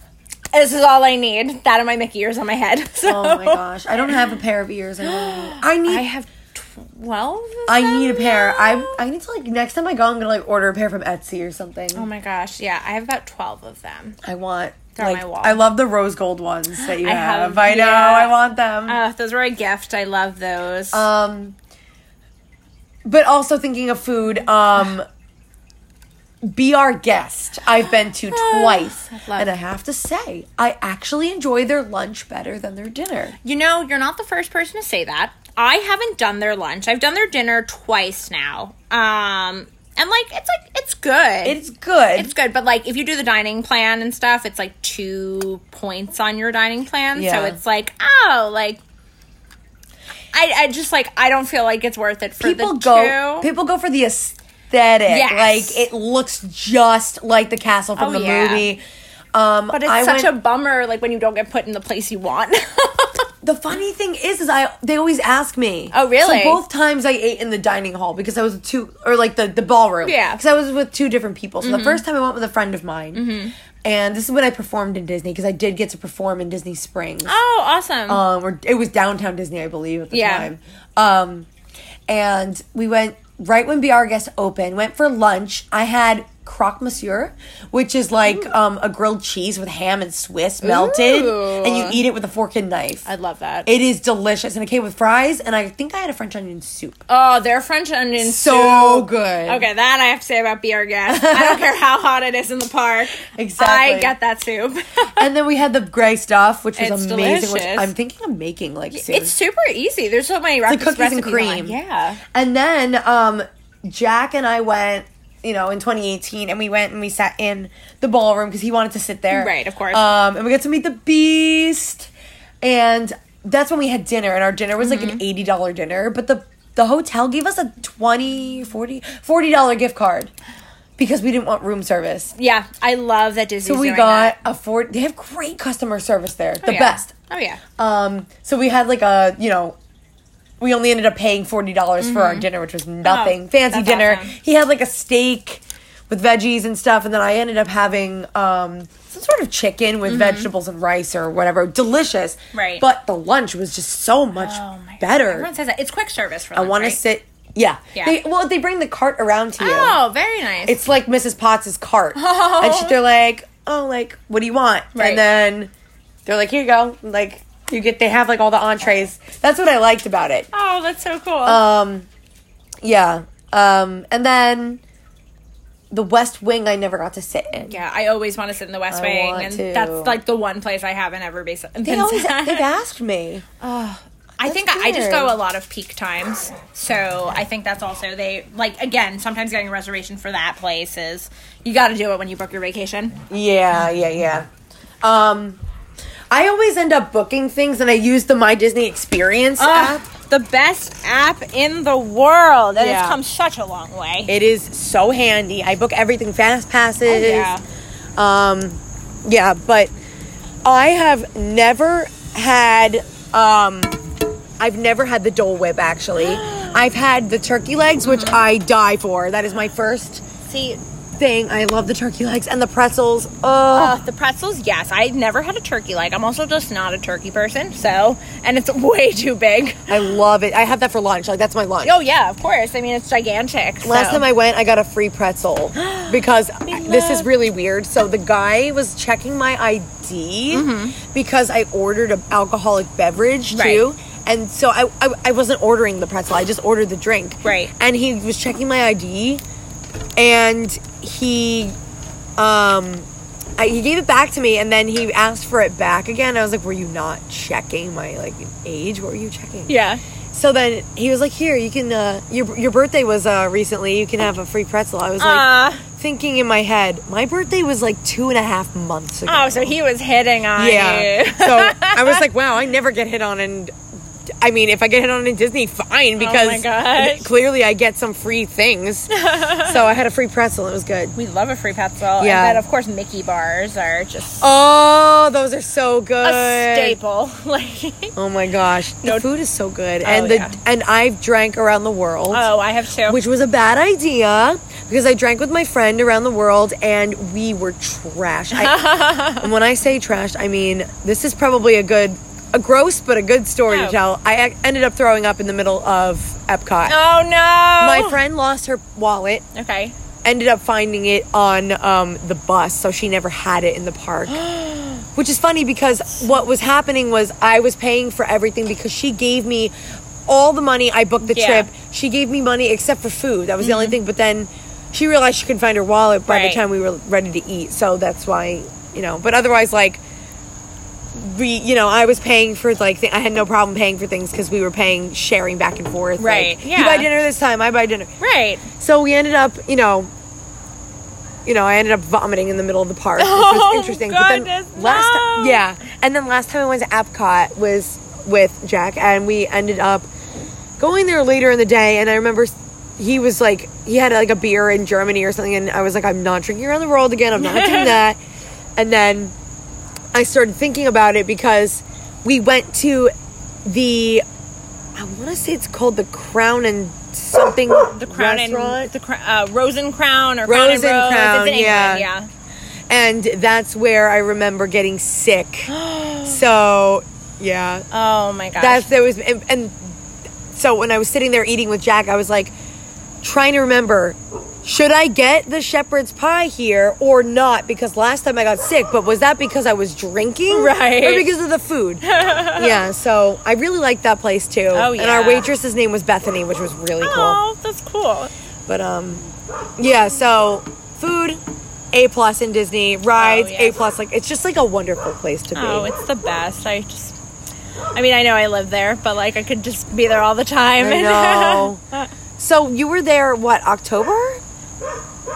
this is all I need. That and my Mickey ears on my head. So Oh my gosh, I don't have a pair of ears. I, really need. I need. I have twelve. I need a pair. I I need to like next time I go, I'm gonna like order a pair from Etsy or something. Oh my gosh, yeah, I have about twelve of them. I want. They're on my wall. I love the rose gold ones that you I have. have- I know. yeah. I want them. Uh, those were a gift. I love those. Um, but also thinking of food, um, be our guest. I've been to twice, and I have to say, I actually enjoy their lunch better than their dinner. you know, you're not the first person to say that. I haven't done their lunch. I've done their dinner twice now. Um, and like it's like it's good. It's good. It's good, but like if you do the dining plan and stuff, it's like two points on your dining plan. So it's like, oh, like I, I just like I don't feel like it's worth it for people the go. two. People go for the aesthetic. Yes. Like it looks just like the castle from Oh, the yeah. movie. Um, but it's I such went- a bummer, like when you don't get put in the place you want. The funny thing is, is I they always ask me. Oh, really? So both times I ate in the dining hall because I was with two or like the the ballroom. Yeah. Mm-hmm. Because I was with two different people. So the first time I went with a friend of mine, and this is when I performed in Disney because I did get to perform in Disney Springs. oh, awesome! Um, or it was downtown Disney, I believe, at the Yeah. time. Um, and we went right when Be Our Guest opened. Went for lunch. I had croque monsieur, which is like um, a grilled cheese with ham and Swiss melted, Ooh. and you eat it with a fork and knife. I love that. It is delicious, and it came with fries, and I think I had a French onion soup. oh, their French onion So soup. good. Okay, that I have to say about Be Our Guest. I don't care how hot it is in the park. Exactly. I get that soup. and then we had the gray stuff, which was It's amazing. Which delicious. I'm thinking of making like soon. it's super easy. There's so many like recipes. cookies and cream. Yeah. And then um, Jack and I went, you know, in 2018, and we went and we sat in the ballroom because he wanted to sit there. Right, of course. Um, and we got to meet the Beast, and that's when we had dinner, and our dinner was like Mm-hmm. an eighty dollar dinner, but the the hotel gave us a 20 40 40 dollar gift card because we didn't want room service. Yeah, I love that Disney. So we got that. a four. They have great customer service there, the yeah. best. Oh yeah. Um, so we had like a, you know, we only ended up paying forty dollars for our dinner, which was nothing. Mm-hmm. Oh, Fancy dinner. awesome. He had like a steak with veggies and stuff, and then I ended up having um some sort of chicken with vegetables and rice or whatever. Delicious. Mm-hmm. Right. But the lunch was just so much Oh my God. better. Everyone says that. It's quick service for I want right? to sit. Yeah. Yeah. They, well, they bring the cart around to you. Oh, very nice. It's like Mrs. Potts's cart. oh. And she, they're like, oh, like, what do you want? Right. And then they're like, here you go. Like, you get, they have like all the entrees. That's what I liked about it. oh, that's so cool. Um, yeah. Um, and then the West Wing, I never got to sit in. yeah, I always want to sit in the West I Wing, and to. that's like the one place I haven't ever been. They always, they've asked me. Oh, I think I just go a lot of peak times, so I think that's also they like again. Sometimes getting a reservation for that place is you got to do it when you book your vacation. Yeah, yeah, yeah. Um, I always end up booking things and I use the My Disney Experience app. The best app in the world, and Yeah. it's come such a long way. It is so handy. I book everything fast passes. Oh, yeah. Um, yeah, but I have never had. Um, I've never had the Dole Whip. Actually, I've had the turkey legs, which I die for. That is my first See, thing. I love the turkey legs and the pretzels. Oh, uh, the pretzels, yes. I've never had a turkey leg. I'm also just not a turkey person, so and it's way too big. I love it. I have that for lunch. Like that's my lunch. Oh yeah, of course. I mean, it's gigantic. Last time I went, I got a free pretzel because this is really weird. So the guy was checking my ID because I ordered an alcoholic beverage Mm-hmm. Right. too. And so I, I I wasn't ordering the pretzel. I just ordered the drink. Right. And he was checking my ID and he um I, he gave it back to me and then he asked for it back again. I was like, "Were you not checking my like age? What were you checking?" yeah. So then he was like, "Here, you can. Uh, your your birthday was uh, recently. You can have a free pretzel." I was like, Uh, thinking in my head, my birthday was like two and a half months ago. oh, so he was hitting on yeah. you. so I was like, "Wow, I never get hit on." And I mean, if I get hit on in Disney, fine, because Oh my clearly I get some free things. so I had a free pretzel. It was good. we love a free pretzel. Yeah. And then, of course, Mickey bars are just Oh, those are so good. a staple. like, Oh my gosh, the No- food is so good, Oh, and the yeah. and I've drank around the world. oh, I have two. which was a bad idea because because I drank with my friend around the world and we were trash. I, and when I say trash, I mean this is probably a good, a gross but a good story Oh. to tell. I ended up throwing up in the middle of Epcot. Oh no. My friend lost her wallet. Okay. Ended up finding it on um, the bus, so she never had it in the park. Which is funny because what was happening was I was paying for everything because she gave me all the money. I booked the Yeah. trip. She gave me money except for food. That was the only thing. But then she realized she couldn't find her wallet by Right. the time we were ready to eat. So that's why, you know. But otherwise, like we, you know, I was paying for like th- I had no problem paying for things because we were paying sharing back and forth. like, Right, You buy dinner this time. I buy dinner. Right. So we ended up, you know, you know, I ended up vomiting in the middle of the park, which Oh, was interesting. but goodness, then last no. time, yeah, and then last time I went to Epcot was with Jack, and we ended up going there later in the day. And I remember he was like, he had like a beer in Germany or something, and I was like, I'm not drinking around the world again. I'm not doing that. And then I started thinking about it because we went to the, I want to say it's called the Crown and something The crown restaurant. and the cr- uh, Rosen Crown or Crown and Rose. Crown, it's in yeah. England, and that's where I remember getting sick. so, yeah, yeah. Oh my gosh. that's there was, and, and so when I was sitting there eating with Jack, I was like trying to remember. Should I get the shepherd's pie here or not? Because last time I got sick, but was that because I was drinking? Right. Or because of the food? yeah, so I really liked that place too. Oh, yeah. And our waitress's name was Bethany, which was really cool. oh, that's cool. But um, yeah. So food, a plus in Disney. Rides, Oh, a plus. Like it's just like a wonderful place to be. Oh, it's the best. I just. I mean, I know I live there, but like I could just be there all the time. I know. So you were there what October?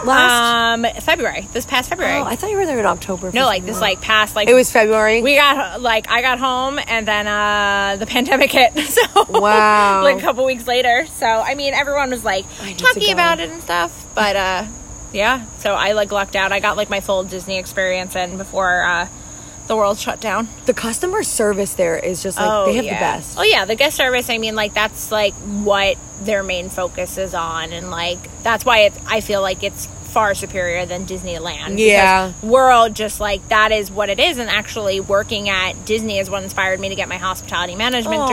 Last. um, February. This past February. oh, I thought you were there in October. no, like this, like past, like it was February. we got like I got home and then uh the pandemic hit. So Wow. like a couple weeks later. So I mean, everyone was like I need to talking about it and stuff, but uh, yeah. So I like lucked out. I got like my full Disney experience in before uh the world shut down. the customer service there is just like they oh, have yeah. the best. Oh yeah, the guest service. I mean, like that's like what their main focus is on, and like that's why it, I feel like it's far superior than Disneyland. Yeah. World just like that is what it is, and actually working at Disney is what inspired me to get my hospitality management Aw.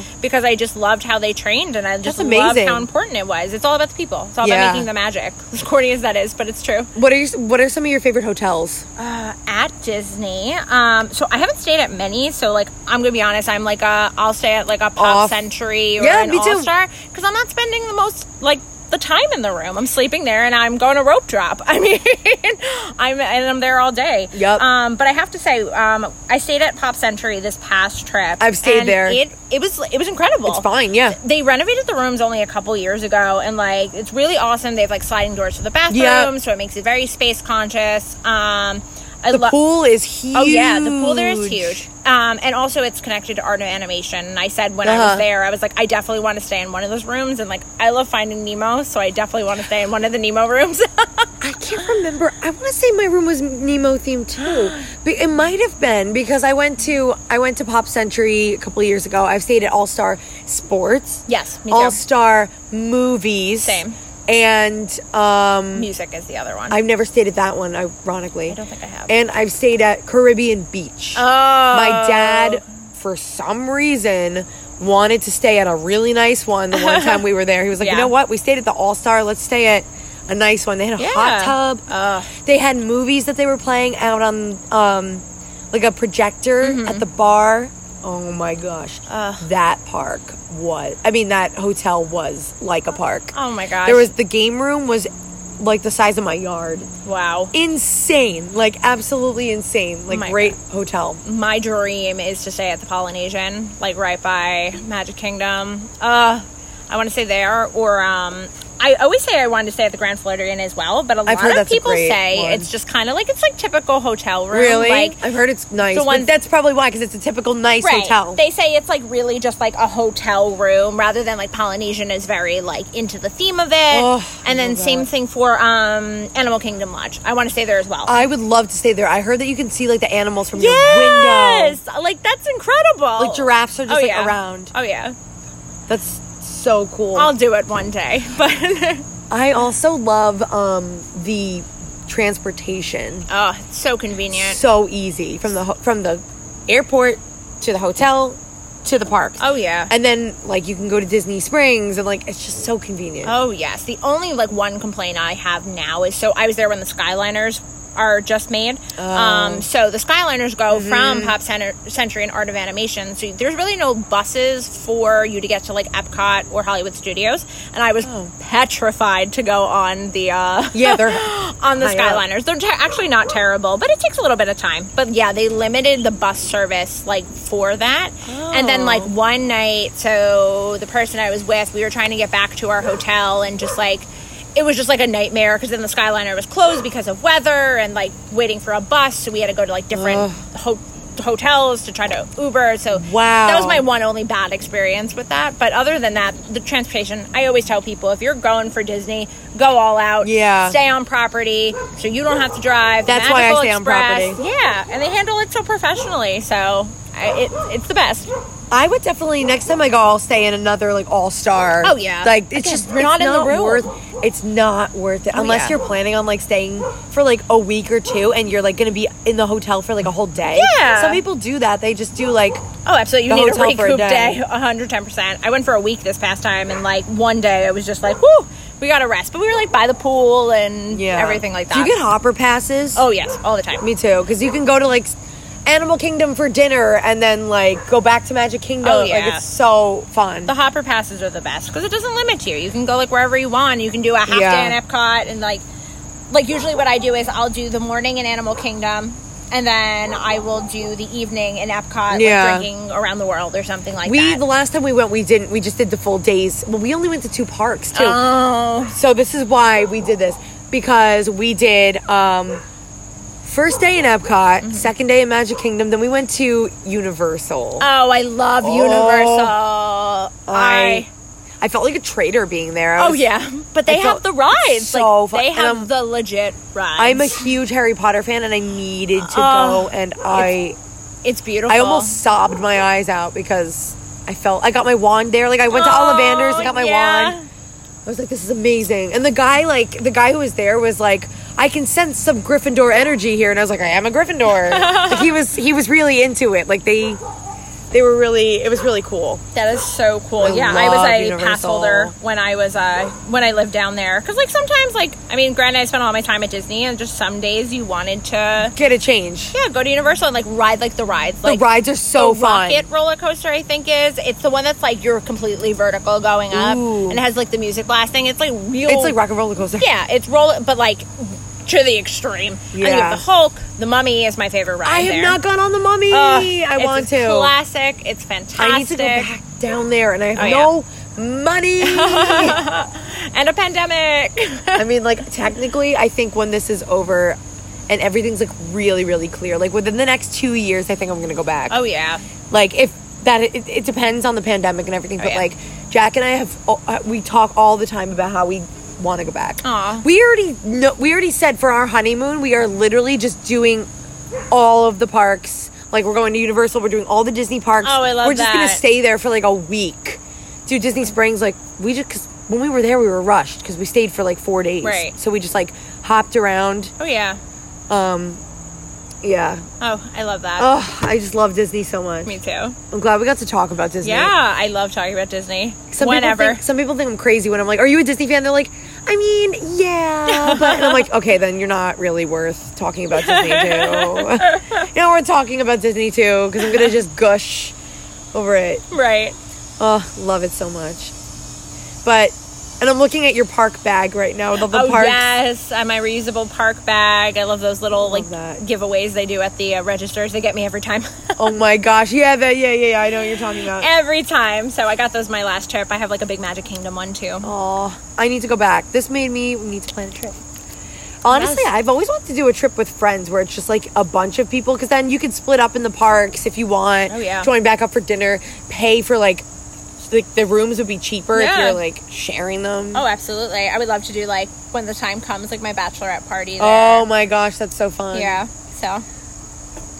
degree because I just loved how they trained, and I just loved how important it was. It's all about the people. It's all Yeah. about making the magic. As corny as that is, but it's true. What are your, What are some of your favorite hotels? Uh, at Disney. Um, so I haven't stayed at many. So like, I'm gonna be honest. I'm like a, I'll stay at like a Pop Off. Century or Yeah, an. All Star because I'm not spending the most like the time in the room. I'm sleeping there and I'm going to rope drop. I mean, I'm and I'm there all day. Yep. Um, but I have to say, um, I stayed at Pop Century this past trip. I've stayed and there. It it was it was incredible. It's fine. Yeah. They renovated the rooms only a couple years ago, and like it's really awesome. They have like sliding doors to the bathrooms, Yeah. so it makes it very space conscious. Um, I The love. pool is huge. Oh yeah, the pool there is huge. Um, and also it's connected to art and animation. And I said when I Uh-huh. was there, I was like, I definitely want to stay in one of those rooms. And like, I love finding Nemo, so I definitely want to stay in one of the Nemo rooms. I can't remember. I want to say my room was Nemo themed too. But it might have been because I went to I went to Pop Century a couple of years ago. I've stayed at All Star Sports, yes. All Star Movies, Same. And um, Music is the other one. I've never stayed at that one, ironically. I don't think I have. And I've stayed at Caribbean Beach. oh, My dad, for some reason, wanted to stay at a really nice one. The one time we were there, he was like, "You know what? We stayed at the All Star. Let's stay at a nice one." They had a hot tub. Ugh. They had movies that they were playing out on, um, like a projector Mm-hmm. at the bar. Oh my gosh, Ugh. that park was. I mean, that hotel was like a park. Oh my gosh. There was the game room was like the size of my yard. wow. Insane, like absolutely insane. Like my great hotel. my dream is to stay at the Polynesian, like right by Magic Kingdom. Uh, I want to stay there, or um, I always say I wanted to stay at the Grand Floridian as well, but a lot of people say one. it's just kind of like it's like typical hotel room. Really? Like I've heard it's nice. the but ones- that's probably why, because it's a typical nice Right. hotel. They say it's like really just like a hotel room rather than like Polynesian is very like into the theme of it. Oh, I and then same that. thing for um Animal Kingdom Lodge. I want to stay there as well. I would love to stay there. I heard that you can see like the animals from yes, your window. like that's incredible. Like giraffes are just Oh, like around. Oh yeah. That's so cool. I'll do it one day, but I also love um, the transportation. Oh, it's so convenient. So easy from the ho- from the airport to the hotel to the park. oh yeah. And then like you can go to Disney Springs and like it's just so convenient. Oh yes. The only like one complaint I have now is so I was there when the Skyliners are just made. Um, so the Skyliners go from Pop Center, Century and Art of Animation. So there's really no buses for you to get to like Epcot or Hollywood Studios. And I was petrified to go on the uh, Yeah, they're on the high up. Skyliners. They're te- actually not terrible, but it takes a little bit of time. But yeah, they limited the bus service like for that. And then like one night, so the person I was with, we were trying to get back to our hotel and just like it was just like a nightmare because then the Skyliner was closed because of weather and like waiting for a bus, so we had to go to like different ho- hotels to try to Uber. So Wow. that was my one only bad experience with that. But other than that, the transportation, I always tell people if you're going for Disney, go all out. Yeah. Stay on property so you don't have to drive. That's why I Magical stay on property. Yeah, and they handle it so professionally. So I, it, it's the best. I would definitely next time I go, I'll stay in another like all star. Oh, yeah. like it's Again, just we're not in the room. worth. It's not worth it oh, unless yeah. you're planning on like staying for like a week or two, and you're like going to be in the hotel for like a whole day. Yeah. some people do that. They just do like Oh, absolutely. You need a for a recoup day. day. 110%. I went for a week this past time, and like one day I was just like, whoo, we got to rest. But we were like by the pool and yeah everything like that. Do you get hopper passes? oh, yes, all the time. me too. Because you can go to like Animal Kingdom for dinner and then like go back to Magic Kingdom. Oh, Like yeah. it's so fun. The hopper passes are the best because it doesn't limit you. You can go like wherever you want. You can do a half Yeah. day in Epcot and like, like usually what I do is I'll do the morning in Animal Kingdom. And then I will do the evening in Epcot, Yeah. like drinking around the world or something like we that. We the last time we went, we didn't. We just did the full days. Well, we only went to two parks too. oh, So this is why we did this because we did um first day in Epcot, Mm-hmm. second day in Magic Kingdom, then we went to Universal. oh, I love Universal. I I felt like a traitor being there. I Oh yeah, but they I have the rides. so like, fun. They have I'm- the legit rides. I'm a huge Harry Potter fan and I needed to Oh, go and I It's beautiful. I almost sobbed my eyes out because I felt I got my wand there. Like I went to Ollivanders, I got my Oh, yeah. wand. I was like, this is amazing. And the guy, like, the guy who was there was like, I can sense some Gryffindor energy here. And I was like, I am a Gryffindor. like he was, he was really into it. Like they, they were really, it was really cool. That is so cool. I yeah, I was a Universal. pass holder when I was uh when I lived down there. Because like sometimes like I mean, granted, I spent all my time at Disney, and just some days you wanted to Get a change. yeah go to Universal and like ride like the rides. like The rides are so the fun. Rocket roller coaster, I think is it's the one that's like you're completely vertical going up, Ooh. and it has like the music blasting. It's like real. It's like rock and roller coaster. Yeah, it's roll, but like to the extreme. And you Yeah. have the Hulk. The Mummy is my favorite ride. I have there. not gone on the mummy. I it's want a to. Classic. It's fantastic. I need to go back down there and I have Oh, yeah. no money. And a pandemic. I mean, like technically, I think when this is over and everything's like really, really clear, like within the next two years, I think I'm gonna go back. oh yeah. Like if that, it, it depends on the pandemic and everything. but Oh, yeah. like Jack and I have, uh, we talk all the time about how we want to go back. Aw. We already know. We already said for our honeymoon, we are literally just doing all of the parks. Like we're going to Universal, we're doing all the Disney parks. Oh, I love We're just gonna that. stay there for like a week. Do Disney Springs like we just because when we were there we were rushed because we stayed for like four days. Right. So we just like hopped around. Oh yeah. Um, yeah. Oh, I love that. Oh, I just love Disney so much. Me too. I'm glad we got to talk about Disney. Yeah, I love talking about Disney. Some Whenever. People think, some people think I'm crazy when I'm like, "Are you a Disney fan?" They're like, "I mean, yeah," but and I'm like, "Okay, then you're not really worth talking about Disney too." you know, we're talking about Disney too because I'm gonna just gush over it. right. Oh, love it so much. But and I'm looking at your park bag right now. The, the oh parks. yes, uh, my reusable park bag. I love those little like that. giveaways they do at the uh, registers. They get me every time. Oh my gosh, yeah, that, yeah, yeah, yeah. I know what you're talking about. every time. So I got those my last trip. I have like a big Magic Kingdom one too. Oh, I need to go back. This made me need to plan a trip. Honestly, Yes. I've always wanted to do a trip with friends where it's just like a bunch of people because then you can split up in the parks if you want. Oh, yeah. Join back up for dinner. Pay for like, like the rooms would be cheaper if you're like sharing them. Oh, absolutely. I would love to do like when the time comes, like my bachelorette party. There. Oh my gosh, that's so fun. yeah. So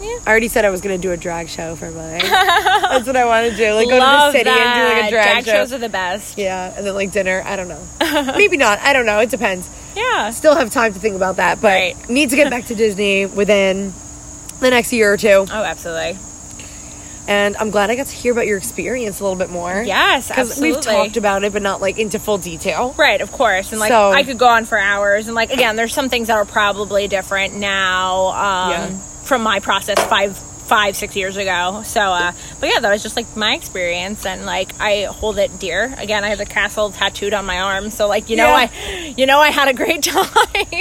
I already said I was gonna do a drag show for mine. That's what I want to do. Like go Love to the city and do like that. a drag, show. Drag shows are the best. yeah, and then like dinner. I don't know. Maybe not. I don't know. It depends. Yeah. Still have time to think about that, but Right. need to get back to Disney within the next year or two. Oh, absolutely. And I'm glad I got to hear about your experience a little bit more. Yes, because we've talked about it, but not like into full detail. Right, of course. And like So- I could go on for hours and like again, there's some things that are probably different now um Yeah. from my process five five, six years ago. So uh but yeah, that was just like my experience and like I hold it dear. Again, I have the castle tattooed on my arm, so like you know Yeah. I you know I had a great time.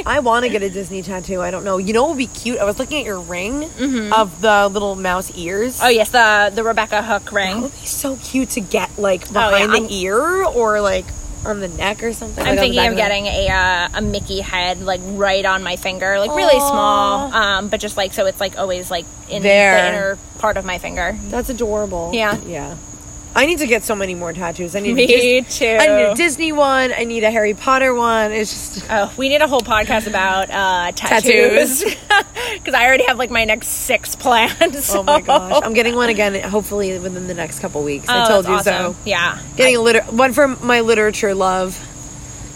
I want to get a Disney tattoo. I don't know. You know what would be cute? I was looking at your ring of the little mouse ears. oh yes, the the Rebecca Hook That ring. would be so cute to get like Oh, yeah, behind the I'm- ear or like on the neck or something. I'm like, thinking of getting a uh, a Mickey head like right on my finger, like really small, um, but just like so it's like always like in There. the inner part of my finger. That's adorable. Yeah. yeah. I need to get so many more tattoos. I need a Me Dis- too. I need a Disney one. I need a Harry Potter one. It's just Oh, we need a whole podcast about uh, tattoos because I already have like my next six planned. oh my gosh. I'm getting one again. Hopefully within the next couple weeks. I Oh, told you awesome. so. Yeah, Getting a liter- one for my literature love.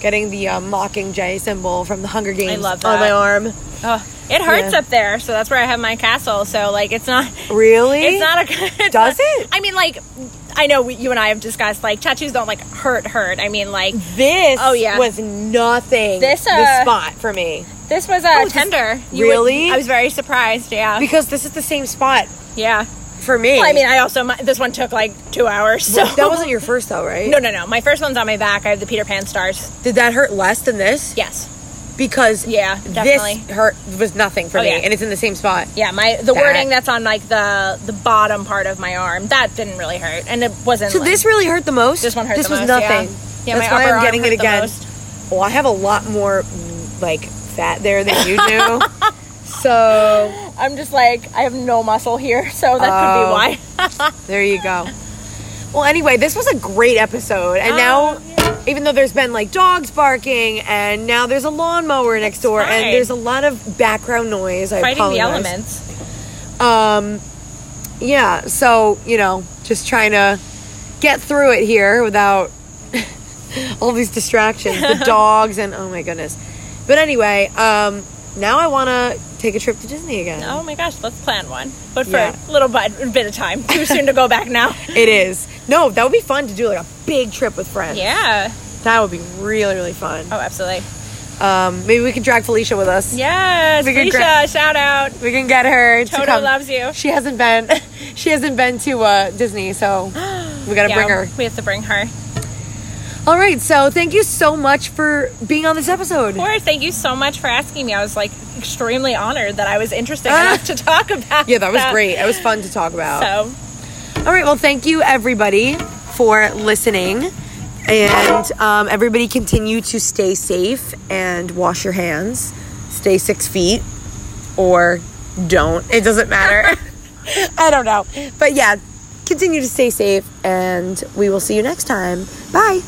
Getting the um, Mockingjay symbol from the Hunger Games on my arm. oh, it hurts Yeah. up there, so that's where I have my castle. So like, it's not. Really? It's not a. It's Does not- it? I mean, like, I know we, you and I have discussed like tattoos don't like hurt hurt. I mean, like This Oh, yeah. was nothing. This, the uh, spot for me. this was a Oh, this- tender. You would- Really? I was very surprised. Yeah, Because this is the same spot yeah. for me. Well, I mean, I also my, this one took like two hours. So that wasn't your first though, right? No, no, no. My first one's on my back. I have the Peter Pan stars. Did that hurt less than this? Yes. Because Yeah, definitely. this hurt was nothing for Oh, me, yeah. and it's in the same spot. Yeah, my the That- wording that's on like the the bottom part of my arm that didn't really hurt, and it wasn't. So like- this really hurt the most. This one hurt This the was most, nothing. yeah. Yeah, That's my why I'm arm getting it again. Well, I have a lot more like fat there than you do. so I'm just like I have no muscle here, so that Oh. could be oh. why. there you go. Well, anyway, this was a great episode, and Oh, now. yeah. Even though there's been like dogs barking, and now there's a lawnmower next door, fine. and there's a lot of background noise. I Fighting the elements. Um, yeah. So you know, just trying to get through it here without all these distractions, the dogs, and oh my goodness. But anyway, um, now I want to take a trip to Disney again. Oh my gosh, let's plan one, but for Yeah. a little bit, bit of time. Too soon to go back now. It is. No, that would be fun to do like a big trip with friends. Yeah. That would be really really fun. Oh, absolutely. Um, maybe we can drag Felicia with us. Yes, We Felicia, gra- shout out. We can get her to Toto come. loves you. She hasn't been. She hasn't been to uh, Disney, so we got to Yeah, bring her. We have to bring her. All right, so thank you so much for being on this episode. Of course, thank you so much for asking me. I was like extremely honored that I was interested enough to talk about. Yeah, that was great. It was fun to talk about. So, All right, well, thank you everybody for listening. And um, everybody continue to stay safe and wash your hands. Stay six feet or don't. It doesn't matter. I don't know. But yeah, continue to stay safe and we will see you next time. Bye.